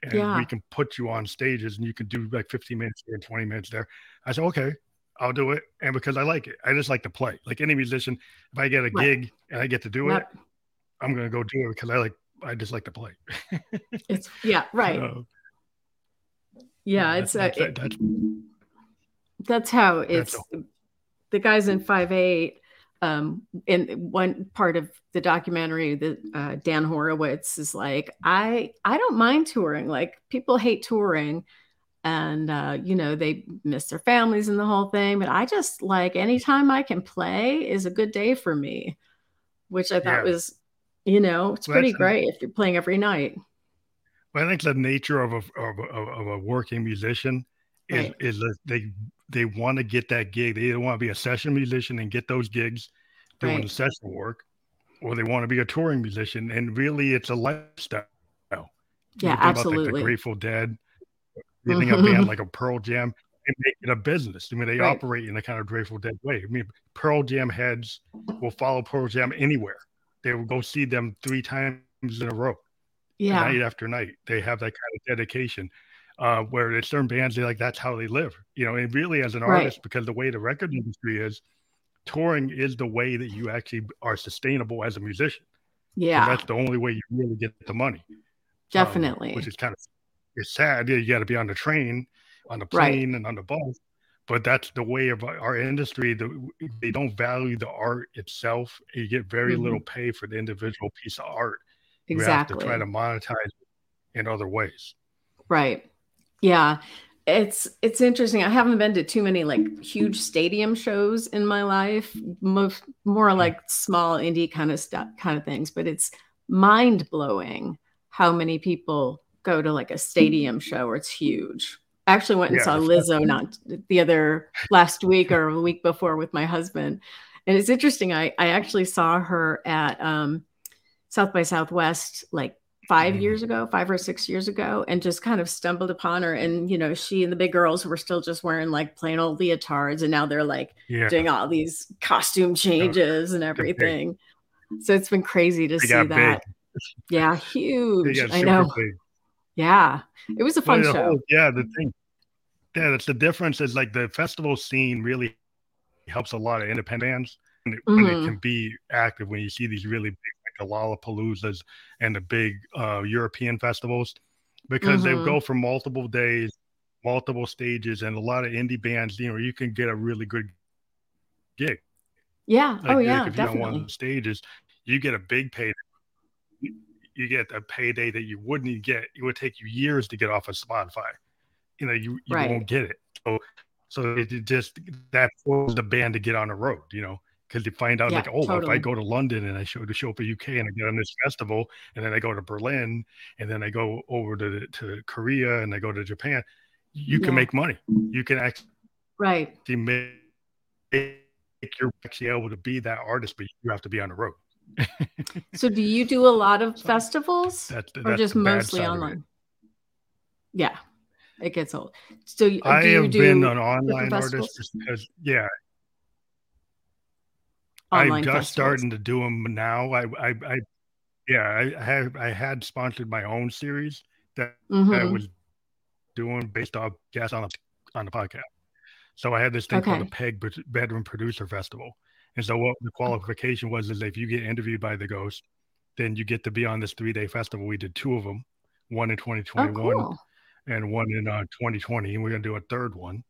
And yeah. we can put you on stages and you can do like 15 minutes here and 20 minutes there. I said, Okay, I'll do it. And because I like it, I just like to play. Like any musician, if I get a right. gig and I get to do it, I'm gonna go do it because I like I just like to play. it's yeah, right. yeah, it's that's, uh, that's, that's, how it's that's the guys in five eight. Um, in one part of the documentary, that uh, Dan Horowitz is like, I I don't mind touring. Like people hate touring, and uh, you know they miss their families and the whole thing. But I just like anytime I can play is a good day for me, which I thought yeah. was you know, it's well, pretty great if you're playing every night. Well, I think the nature of a of a, of a working musician is right. is that they they want to get that gig. They either want to be a session musician and get those gigs doing right. the session work, or they want to be a touring musician. And really, it's a lifestyle. Yeah, absolutely. Like the Grateful Dead, think a band like a Pearl Jam, and make it a business. I mean, they right. operate in a kind of Grateful Dead way. I mean, Pearl Jam heads will follow Pearl Jam anywhere they will go see them three times in a row. Yeah. Night after night. They have that kind of dedication. Uh, where there's certain bands they like that's how they live. You know, and really as an right. artist, because the way the record industry is, touring is the way that you actually are sustainable as a musician. Yeah. that's the only way you really get the money. Um, Definitely. Um, which is kind of it's sad. You got to be on the train, on the plane, right. and on the bus but that's the way of our industry. The, they don't value the art itself. You get very mm-hmm. little pay for the individual piece of art. Exactly. You have to try to monetize in other ways. Right. Yeah. It's it's interesting. I haven't been to too many like huge stadium shows in my life. Most more hmm. like small indie kind of stuff, kind of things. But it's mind blowing how many people go to like a stadium show where it's huge. I actually went and yeah, saw Lizzo not the other last week or a week before with my husband. And it's interesting. I, I actually saw her at um, South by Southwest like five years mm. ago, five or six years ago, and just kind of stumbled upon her. And, you know, she and the big girls were still just wearing like plain old leotards. And now they're like yeah. doing all these costume changes and everything. So it's been crazy to they see that. Big. Yeah, huge. I know. Big. Yeah, it was a fun show. Whole, yeah, the thing. Yeah, that's the difference. Is like the festival scene really helps a lot of independent bands when it, mm-hmm. when it can be active. When you see these really big, like the Lollapaloozas and the big uh, European festivals, because mm-hmm. they go for multiple days, multiple stages, and a lot of indie bands. You know, you can get a really good gig. Yeah. Like, oh, yeah. Like if definitely. you're on one stages, you get a big payday you get a payday that you wouldn't get. It would take you years to get off of Spotify. You know, you, you right. won't get it. So, so it just that forced the band to get on the road. You know, because you find out yeah, like, oh, totally. if I go to London and I show to show up at UK and I get on this festival, and then I go to Berlin, and then I go over to to Korea and I go to Japan, you yeah. can make money. You can actually right make, make you're actually able to be that artist, but you have to be on the road so do you do a lot of festivals that's, that's or just mostly online? Yeah, it gets old. So I have been an online artist because, yeah. Online I'm just festivals. starting to do them now. I, I, I yeah, I had I had sponsored my own series that mm-hmm. I was doing based off guests on the on the podcast. So I had this thing okay. called the Peg Bedroom Producer Festival, and so what the qualification was is if you get interviewed by the ghost, then you get to be on this three day festival. We did two of them, one in 2021 oh, cool. and one in uh, 2020. And we're going to do a third one.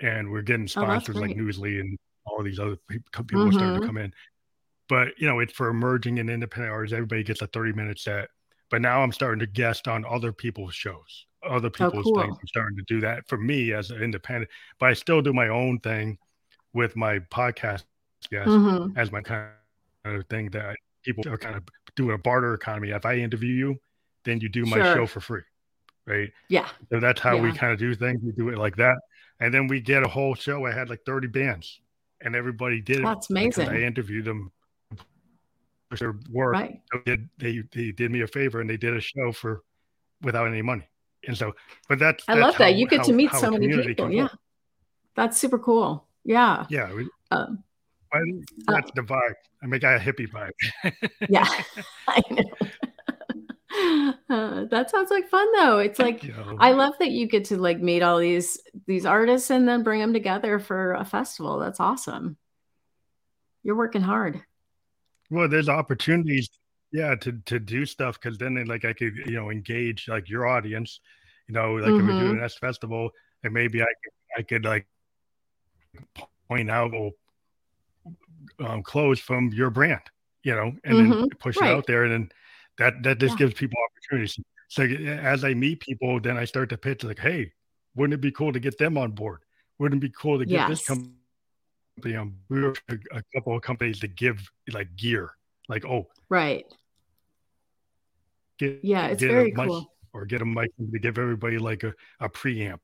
And we're getting oh, sponsors oh, like Newsly and all these other people, people mm-hmm. starting to mm-hmm. come in. But, you know, it's for emerging and independent artists. Everybody gets a 30 minute set. But now I'm starting to guest on other people's shows, other oh, people's oh, cool. things. I'm starting to do that for me as an independent. But I still do my own thing with my podcast yes, mm-hmm. as my kind of thing that people are kind of doing a barter economy. If I interview you, then you do my sure. show for free, right? Yeah. So that's how yeah. we kind of do things. We do it like that, and then we get a whole show. I had like thirty bands, and everybody did it. That's amazing. I interviewed them. Their work. Right. So did they they did me a favor and they did a show for without any money. And so, but that's, I that's love that. you get how, to meet so many people. Yeah. Work. That's super cool. Yeah. Yeah. We, um, that's uh, the vibe. I make a hippie vibe. yeah, I know. Uh, that sounds like fun though. It's like I love that you get to like meet all these these artists and then bring them together for a festival. That's awesome. You're working hard. Well, there's opportunities, yeah, to to do stuff because then they, like I could you know engage like your audience, you know, like mm-hmm. if we do an S festival, and maybe I could I could like point out well um, clothes from your brand, you know, and mm-hmm. then push right. it out there. And then that, that just yeah. gives people opportunities. So as I meet people, then I start to pitch like, Hey, wouldn't it be cool to get them on board? Wouldn't it be cool to get yes. this company on? We were a, couple of companies to give like gear, like, Oh, right. Get, yeah, it's very cool. Or get a mic to give everybody like a, a preamp.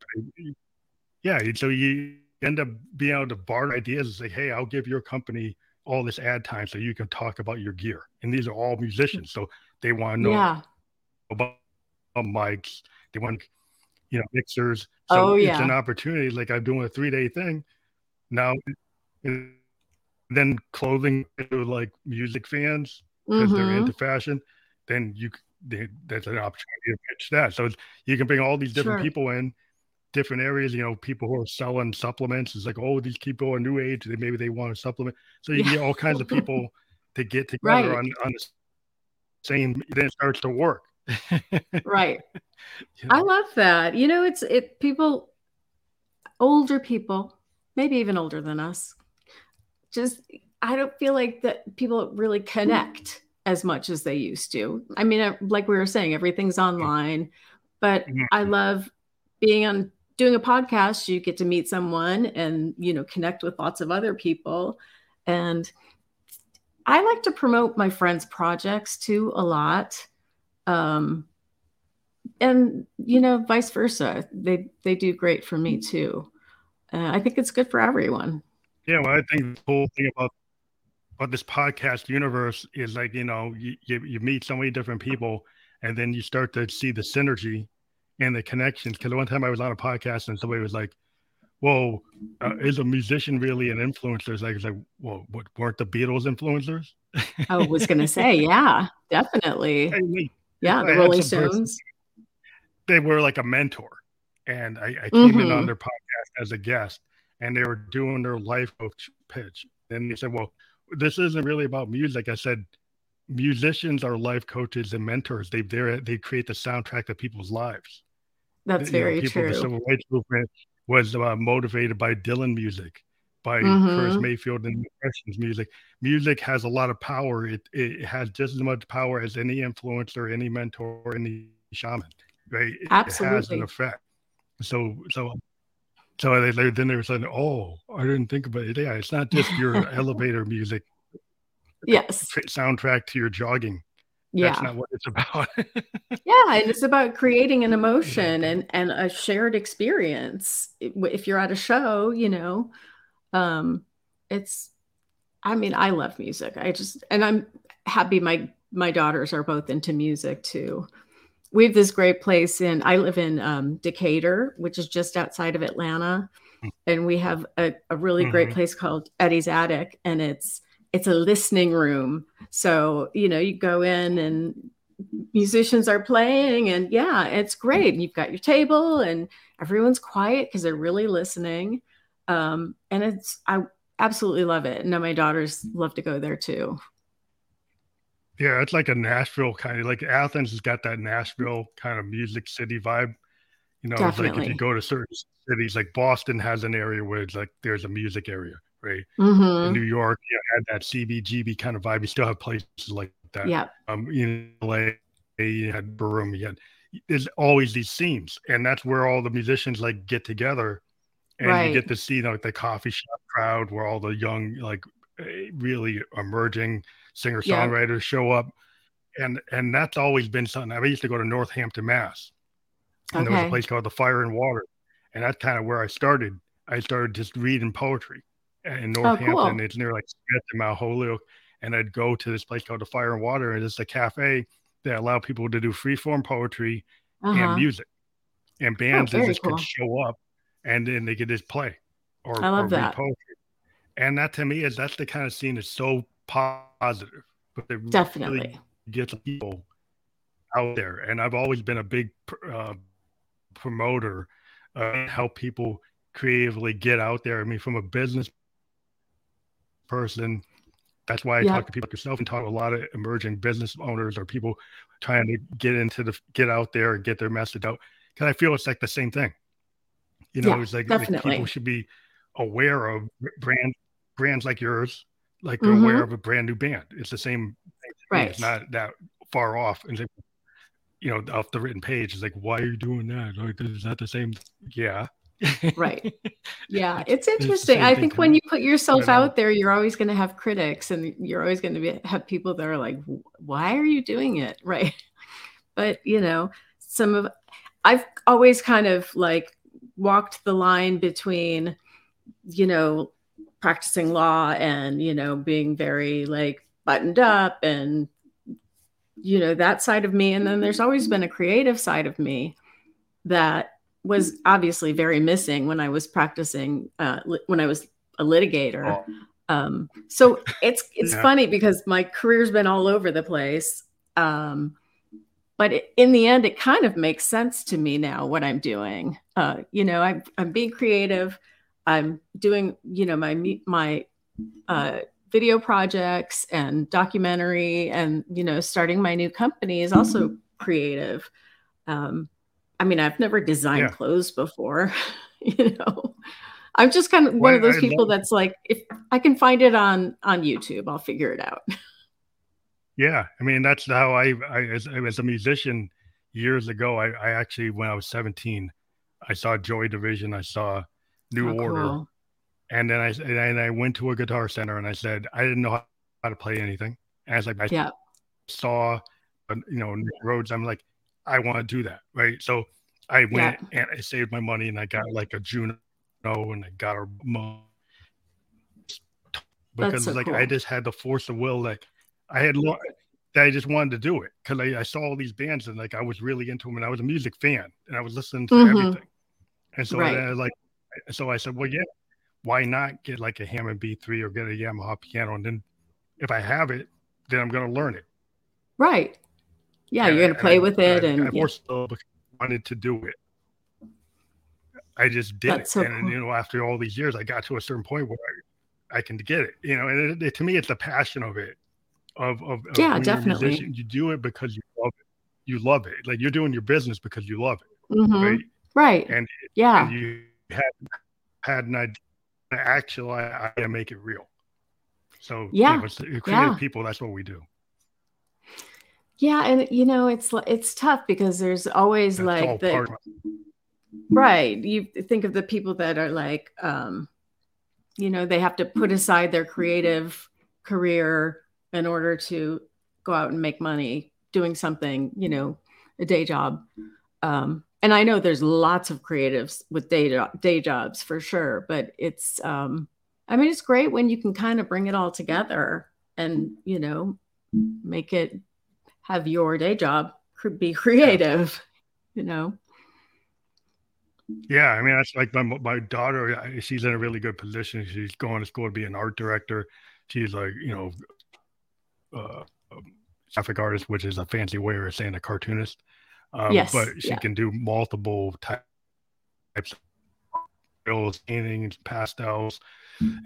Yeah. So you, end up being able to barter ideas and say, hey, I'll give your company all this ad time so you can talk about your gear. And these are all musicians. So they want to know yeah. about, about mics. They want, you know, mixers. So oh, yeah. it's an opportunity. Like I'm doing a three day thing. Now, then clothing to like music fans because mm-hmm. they're into fashion. Then you, they, that's an opportunity to pitch that. So you can bring all these different sure. people in different areas. You know, people who are selling supplements. It's like, oh, these people are new age. They maybe they want a supplement. So you yeah. get all kinds of people to get together right. on on the same. Then it starts to work. right. You know? I love that. You know, it's it people, older people, maybe even older than us. Just I don't feel like that people really connect as much as they used to. I mean, like we were saying, everything's online, but mm-hmm. I love being on doing a podcast, you get to meet someone and, you know, connect with lots of other people. And I like to promote my friends' projects too a lot. Um, and you know, vice versa. They they do great for me too. Uh, I think it's good for everyone. Yeah, well, I think the whole thing about about this podcast universe is like you know you, you, you meet so many different people, and then you start to see the synergy and the connections. Because one time I was on a podcast and somebody was like, "Well, uh, is a musician really an influencer?" It's like, it's like, well, what weren't the Beatles influencers? I was to say, yeah, definitely. yeah, the Rolling Stones. They were like a mentor, and I, I came mm-hmm. in on mm-hmm. their podcast as a guest, and they were doing their life coach pitch. And they said, "Well, this isn't really about music." I said, "Musicians are life coaches and mentors. They they they create the soundtrack of people's lives." That's you very know, people, true. The civil rights movement was uh, motivated by Dylan music, by mm-hmm. Curtis Mayfield and Impressions music. Music has a lot of power. It it has just as much power as any influencer, any mentor, any shaman. Right? Absolutely. It has an effect. So so so they, they, then they were saying, "Oh, I didn't think about it. Yeah, it's not just your elevator music. Yes, soundtrack to your jogging. Yeah, that's not what it's about. yeah, and it's about creating an emotion and and a shared experience. If you're at a show, you know, um, it's. I mean, I love music. I just and I'm happy my my daughters are both into music too we have this great place in i live in um, decatur which is just outside of atlanta hmm. and we have a, a really mm-hmm. great place called eddie's attic and it's it's a listening room. So you know you go in and musicians are playing and yeah it's great. You've got your table and everyone's quiet because they're really listening. Um, and it's i absolutely love it. And now my daughters love to go there too. Yeah, it's like a Nashville kind of like Athens has got that Nashville kind of music city vibe. You know, it's like if you go to certain cities, like Boston has an area where it's like there's a music area, right? Mm-hmm. In New York, you had that CBGB kind of vibe. You still have places like that. Yeah. Um, in LA, you had Borough, you had there's always these scenes, and that's where all the musicians like get together, and right. you get to see like the coffee shop crowd where all the young like eh, really emerging singer songwriters yeah. show up, and and that's always been something. I used to go to Northampton, Mass, and okay. there was a place called the Fire and Water, and that's kind of where I started. I started just reading poetry in Northampton. Oh, cool. It's near like Smith and Mount Holyoke, and I'd go to this place called the Fire and Water, and it's a cafe that allow people to do free form poetry uh-huh. and music, and bands oh, just cool. could show up, and then they could just play or, I love or that. poetry. And that to me is that's the kind of scene that's so positive, but they definitely really get people out there. And I've always been a big uh, promoter, uh, help people creatively get out there. I mean, from a business person, that's why I yeah. talk to people like yourself and talk to a lot of emerging business owners or people trying to get into the get out there and get their message out. Because I feel it's like the same thing. You know, yeah, it's like, like, people should be aware of brand brands like yours like they're mm-hmm. aware of a brand new band. It's the same thing. Right. It's not that far off. And like, you know, off the written page, it's like, why are you doing that? Like, is that the same? Yeah. Right. Yeah. It's interesting. It's I think when you put yourself out there, you're always going to have critics and you're always going to be, have people that are like, why are you doing it? Right. But, you know, some of, I've always kind of like walked the line between, you know, practicing law and you know being very like buttoned up and you know that side of me and then there's always been a creative side of me that was obviously very missing when i was practicing uh, li- when i was a litigator oh. um, so it's it's yeah. funny because my career's been all over the place um, but it, in the end it kind of makes sense to me now what i'm doing uh, you know I'm, I'm being creative I'm doing, you know, my my uh, video projects and documentary, and you know, starting my new company is also creative. Um, I mean, I've never designed yeah. clothes before, you know. I'm just kind of one of those people that's like, if I can find it on on YouTube, I'll figure it out. Yeah, I mean, that's how I, I as, as a musician years ago. I, I actually, when I was 17, I saw Joy Division. I saw New oh, Order. Cool. And then I and I went to a guitar center and I said I didn't know how to play anything. And I was like, I yeah. saw, uh, you know, Nick Rhodes. I'm like, I want to do that, right? So I went yeah. and I saved my money and I got like a Juno and I got a because so like cool. I just had the force of will, like I had that I just wanted to do it because I, I, saw all these bands and like I was really into them and I was a music fan and I was listening to mm-hmm. everything. And so right. I, like, so I said, well, yeah, why not get like a Hammond B3 or get a Yamaha piano? And then if I have it, then I'm going to learn it. Right. Yeah. And, you're going to play with it. I, and I yeah. also wanted to do it. I just did That's it. So and, cool. you know, after all these years, I got to a certain point where I, I can get it, you know, and it, it, to me, it's the passion of it of, of, of yeah, definitely. Musician, you do it because you love it. You love it. Like you're doing your business because you love it. Mm-hmm. Right. Right. And yeah, and you had had an idea, actual I make it real. So yeah, you know, creative yeah. people. That's what we do. Yeah, and you know it's it's tough because there's always that's like the right. You think of the people that are like, um, you know, they have to put aside their creative career in order to go out and make money doing something, you know, a day job. Um, and I know there's lots of creatives with day jo- day jobs for sure, but it's um, I mean it's great when you can kind of bring it all together and you know make it have your day job be creative, you know. Yeah, I mean that's like my my daughter. She's in a really good position. She's going to school to be an art director. She's like you know uh, um, graphic artist, which is a fancy way of saying a cartoonist. Um, yes, but she yeah. can do multiple types of paintings, pastels,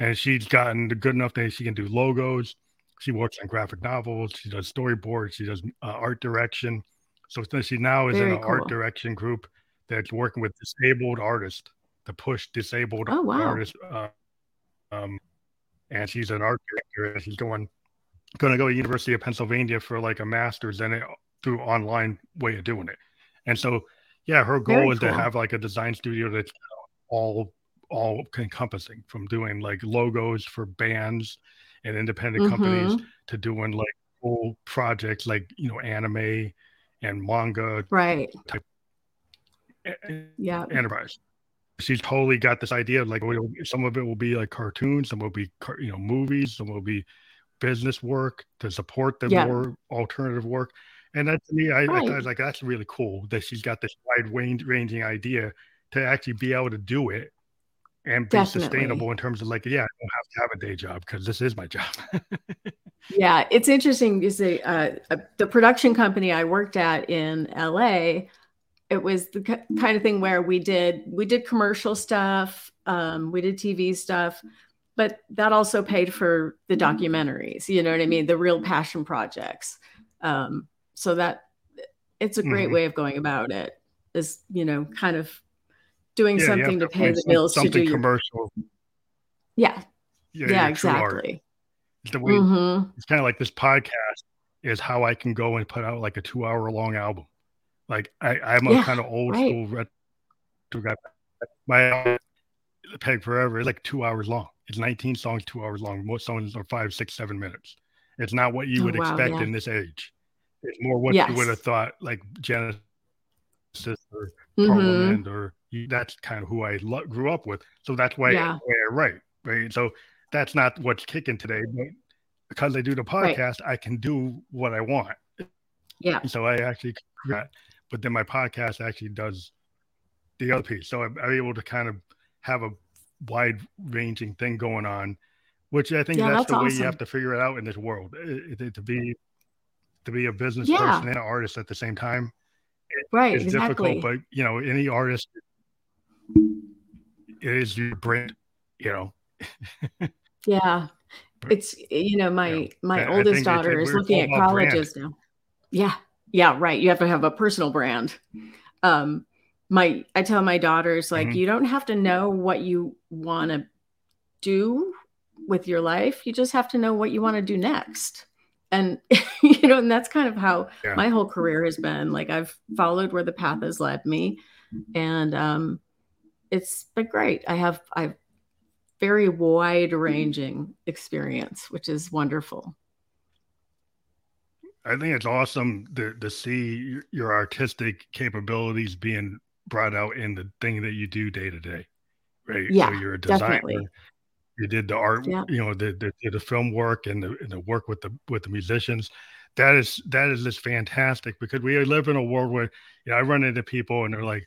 and she's gotten good enough that she can do logos. She works on graphic novels. She does storyboards. She does uh, art direction. So she now is Very in an cool. art direction group that's working with disabled artists to push disabled oh, wow. artists. Uh, um, and she's an art director. And she's going going to go to University of Pennsylvania for like a master's and it through online way of doing it. And so, yeah, her goal Very is cool. to have like a design studio that's all all encompassing from doing like logos for bands and independent mm-hmm. companies to doing like whole projects like you know anime and manga right type yeah enterprise she's totally got this idea of like some of it will be like cartoons some will be you know movies some will be business work to support the yeah. more alternative work. And that to me, I, right. I, was like, that's really cool that she's got this wide range, ranging idea to actually be able to do it and be Definitely. sustainable in terms of like, yeah, I have to have a day job because this is my job. yeah, it's interesting. You say uh, uh, the production company I worked at in LA. It was the kind of thing where we did we did commercial stuff, um, we did TV stuff, but that also paid for the documentaries you know what i mean the real passion projects um, so that it's a great mm-hmm. way of going about it is you know kind of doing yeah, something to, pay the bills to do your commercial yeah yeah, yeah exactly it's the way mm-hmm. it's kind of like this podcast is how i can go and put out like a two hour long album like I, i'm a yeah, kind of old right. school retro guy my peg forever is like two hours long it's 19 songs, two hours long. Most songs are five, six, seven minutes. It's not what you oh, would wow, expect yeah. in this age. It's more what yes. you would have thought, like Genesis or mm-hmm. Parliament, or that's kind of who I lo- grew up with. So that's why, yeah. why I write, right? So that's not what's kicking today, but because I do the podcast, right. I can do what I want. Yeah. So I actually, but then my podcast actually does the other piece. So I'm, I'm able to kind of have a wide ranging thing going on, which I think yeah, that's, that's, the awesome. way you have to figure it out in this world it, it, to be to be a business yeah. person and an artist at the same time. It, right, it's exactly. difficult, but you know, any artist it is your brand, you know. yeah. It's you know, my yeah. my oldest daughter is looking at colleges brand. now. Yeah. Yeah, right. You have to have a personal brand. Um, my I tell my daughters like mm-hmm. you don't have to know what you want to do with your life. You just have to know what you want to do next. And you know, and that's kind of how yeah. my whole career has been. Like I've followed where the path has led me. And um it's been great. I have I've very wide mm-hmm. ranging experience, which is wonderful. I think it's awesome to, to see your artistic capabilities being brought out in the thing that you do day to day, right? Yeah, so you're a designer. definitely. You did the art, Yeah. you know, the, the the film work and the and the work with the with the musicians. That is that is just fantastic because we live in a world where you know I run into people and they're like,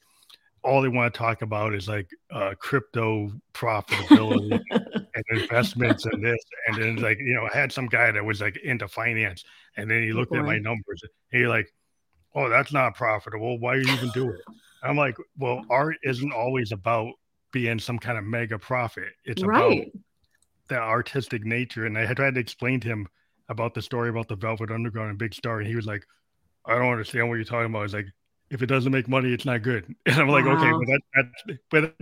all they want to talk about is like uh, crypto profitability and investments and this. And then like, you know, I had some guy that was like into finance and then he looked at my numbers and you're like, oh, that's not profitable. Why are you even doing it? I'm like, well, art isn't always about being some kind of mega profit. It's about right. the artistic nature. And I had tried to explain to him about the story about the Velvet Underground and Big Star. And he was like, I don't understand what you're talking about. It's like, if it doesn't make money, it's not good. And I'm like, okay, uh-huh. but that, that's, but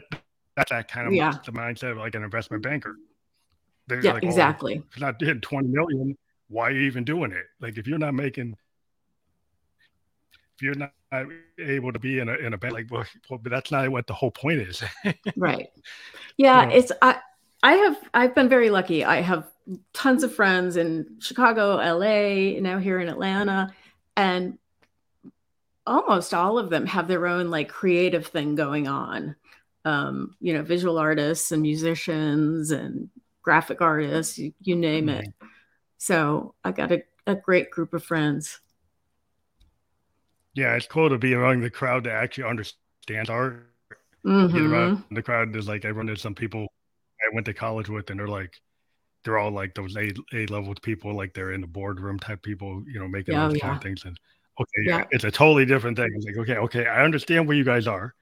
that's that kind of Yeah. the mindset of like an investment banker. They're Yeah, like, oh, exactly. if you're not doing 20 million, why are you even doing it? Like, if you're not making, if you're not able to be in a, in a bank, like, well, but that's not what the whole point is. right yeah know. it's i i have i've been very lucky i have tons of friends in chicago la now here in atlanta and almost all of them have their own like creative thing going on um you know visual artists and musicians and graphic artists you, you name it so i got a, a great group of friends yeah, it's cool to be among the crowd that actually understands art. Mhm. the crowd. is like I run into some people I went to college with, and they're like, they're all like those A A level people, like they're in the boardroom type people, you know, making Oh, those yeah. kind of things. And okay, yeah, it's a totally different thing. It's like, okay, okay, I understand where you guys are,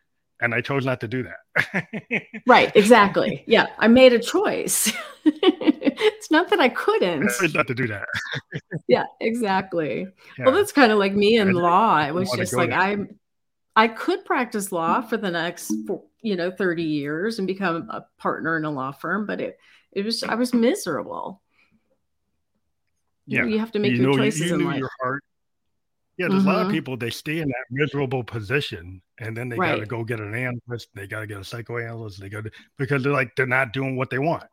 and I chose not to do that. right exactly yeah i made a choice it's not that i couldn't I chose not to do that. yeah exactly Yeah. well that's kind of like me in I law It was just like i'm i could practice law for the next you know 30 years and become a partner in a law firm but it it was i was miserable You Yeah. you have to make you your know, choices you in life your heart. Yeah, there's a lot of Mhm. people they stay in that miserable position, and then they got to go get an analyst. They got to get a psychoanalyst. They got because they're like they're not doing what they want,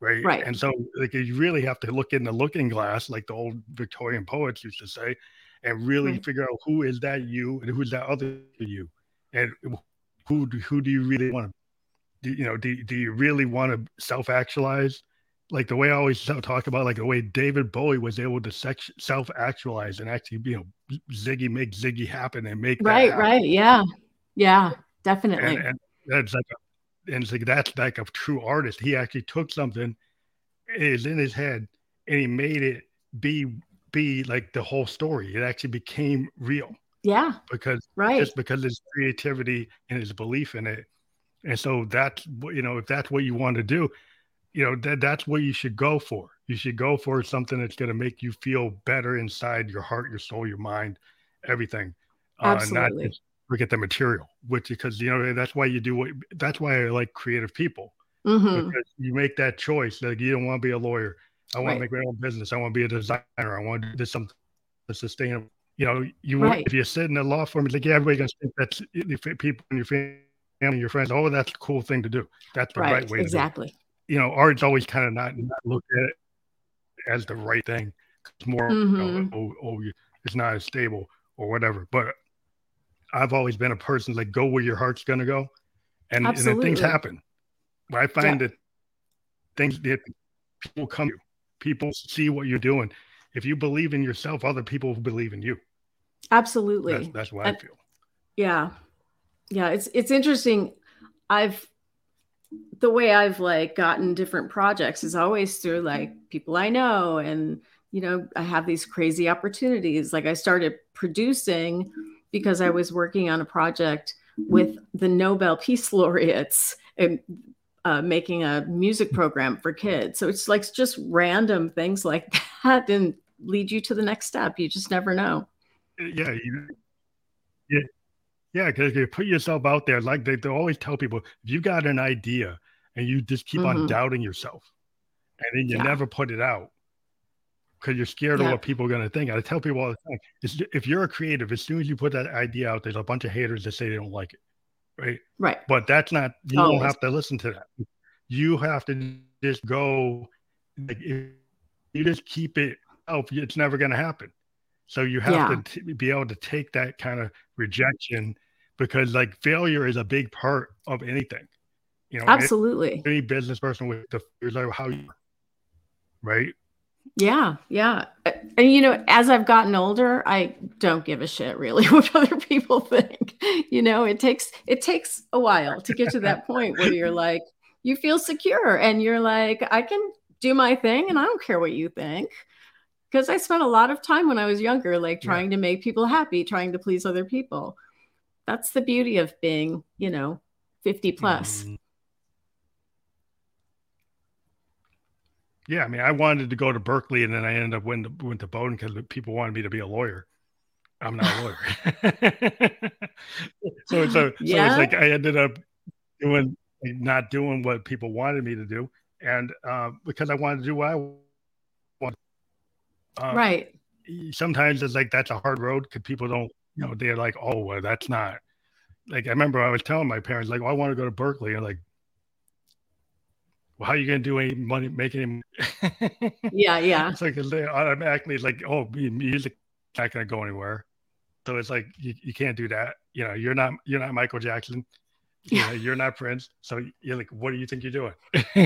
right? Right. And so like you really have to look in the looking glass, like the old Victorian poets used to say, and really Right. figure out who is that you and who's that other you, and who do, who do you really want to, do, you know, do do you really want to self actualize? Like the way I always talk about, like the way David Bowie was able to sex, self actualize and actually, you know, Ziggy make Ziggy happen and make right happen. right yeah yeah definitely And, and that's like, a, and it's like that's like a true artist. He actually took something, it is in his head, and he made it be be like the whole story. It actually became real yeah because right just because his creativity and his belief in it. And so that's you know, if that's what you want to do, you know, that that's what you should go for. You should go for something that's going to make you feel better inside your heart, your soul, your mind, everything. Uh, not Absolutely. just look at the material, which because you know that's why you do what. That's why I like creative people Mhm. because you make that choice. Like you don't want to be a lawyer. I want Right. to make my own business. I want to be a designer. I want to do something sustainable. You know, you Right. if you sit in a law firm, it's like yeah, everybody can think that's if people in your family, your friends. Oh, that's a cool thing to do. That's the right, right way to do it exactly you know, art's always kind of not, not looked at it as the right thing. It's more, you know, Mhm. oh, oh, it's not as stable or whatever. But I've always been a person like go where your heart's gonna go, and, and then things happen. happen. I find that things that people come to you, people see what you're doing. If you believe in yourself, other people will believe in you. absolutely That's, that's what I feel. yeah yeah it's it's interesting i've the way i've like gotten different projects is always through like people i know and you know i have these crazy opportunities. Like i started producing because i was working on a project with the nobel peace laureates and uh, making a music program for kids. So it's like just random things like that and lead you to the next step. You just never know. Yeah, you, yeah, yeah. Because you put yourself out there, like they, they always tell people, if you got an idea and you just keep on Mhm. doubting yourself, and then you Yeah. never put it out because you're scared Yeah. of what people are going to think. I tell people all the time, if you're a creative, as soon as you put that idea out, there's a bunch of haters that say they don't like it, right? right But that's not. You Always. don't have to listen to that. You have to just go. Like, if you just keep it out, it's never going to happen. So you have yeah. to t- be able to take that kind of rejection because like failure is a big part of anything. You know, absolutely. Any, any business person with the fears like how you right? Yeah, yeah. And you know, as I've gotten older, I don't give a shit really what other people think. You know, it takes it takes a while to get to that point where you're like you feel secure and you're like I can do my thing and I don't care what you think. Cuz I spent a lot of time when I was younger like trying yeah. to make people happy, trying to please other people. That's the beauty of being, you know, 50 plus. Mm-hmm. Yeah, I mean, I wanted to go to Berklee, and then I ended up went to, went to Bowdoin because people wanted me to be a lawyer. I'm not a lawyer. so so yeah. so it's like I ended up doing not doing what people wanted me to do, and uh, because I wanted to do what I wanted. Um, right. Sometimes it's like that's a hard road because people don't, you know, they're like, oh, well, that's not. Like I remember I was telling my parents, like, oh, I want to go to Berklee, and like, well, how are you going to do any money, make any? yeah, yeah. It's like they automatically like, oh, music not going to go anywhere. So it's like you, you can't do that. You know, you're not you're not Michael Jackson. You know, you're not Prince. So you're like, what do you think you're doing?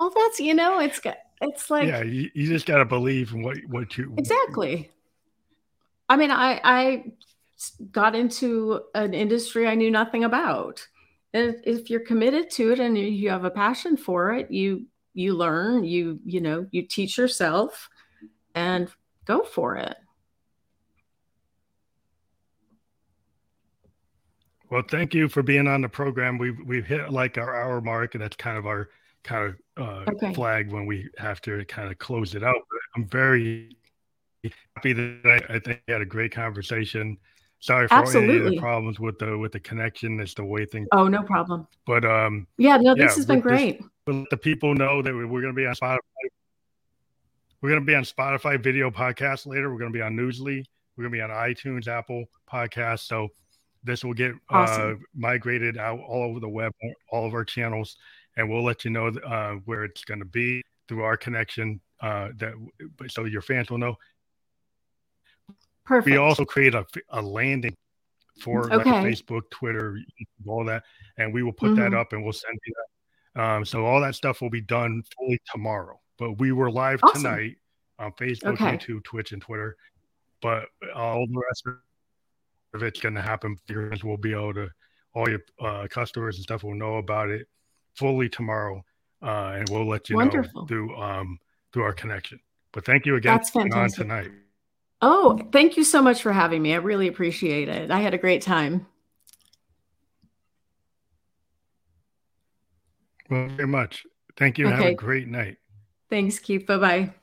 well, that's you know, it's it's like yeah, you, you just got to believe in what what you exactly. I mean, I I got into an industry I knew nothing about. And if you're committed to it and you have a passion for it you you learn you you know you teach yourself and go for it. Well thank you for being on the program. We've we've hit like our hour mark and that's kind of our kind of uh, okay. flag when we have to kind of close it out but i'm very happy that I, I think we had a great conversation Sorry for Absolutely. any the problems with the with the connection. It's the way things. Oh, no problem. But um, yeah, no, this yeah, has been great. This, the people know that we're going to be on Spotify. We're going to be on Spotify video podcast later. We're going to be on Newsly. We're going to be on iTunes, Apple Podcast. So this will get uh, awesome. uh, migrated out all over the web, all of our channels, and we'll let you know uh, where it's going to be through our connection. Uh, that so your fans will know. Perfect. We also create a, a landing for okay. like Facebook, Twitter, all that, and we will put mm-hmm. that up and we'll send you that. Um, so all that stuff will be done fully tomorrow. But we were live awesome. tonight on Facebook, okay. YouTube, Twitch, and Twitter. But all the rest of it's going to happen. We'll be able to, all your uh, customers and stuff will know about it fully tomorrow, uh, and we'll let you Wonderful. know through um, through our connection. But thank you again That's fantastic. on tonight. Oh, thank you so much for having me. I really appreciate it. I had a great time. Well, very much. Thank you. Okay. Have a great night. Thanks, Keith. Bye bye.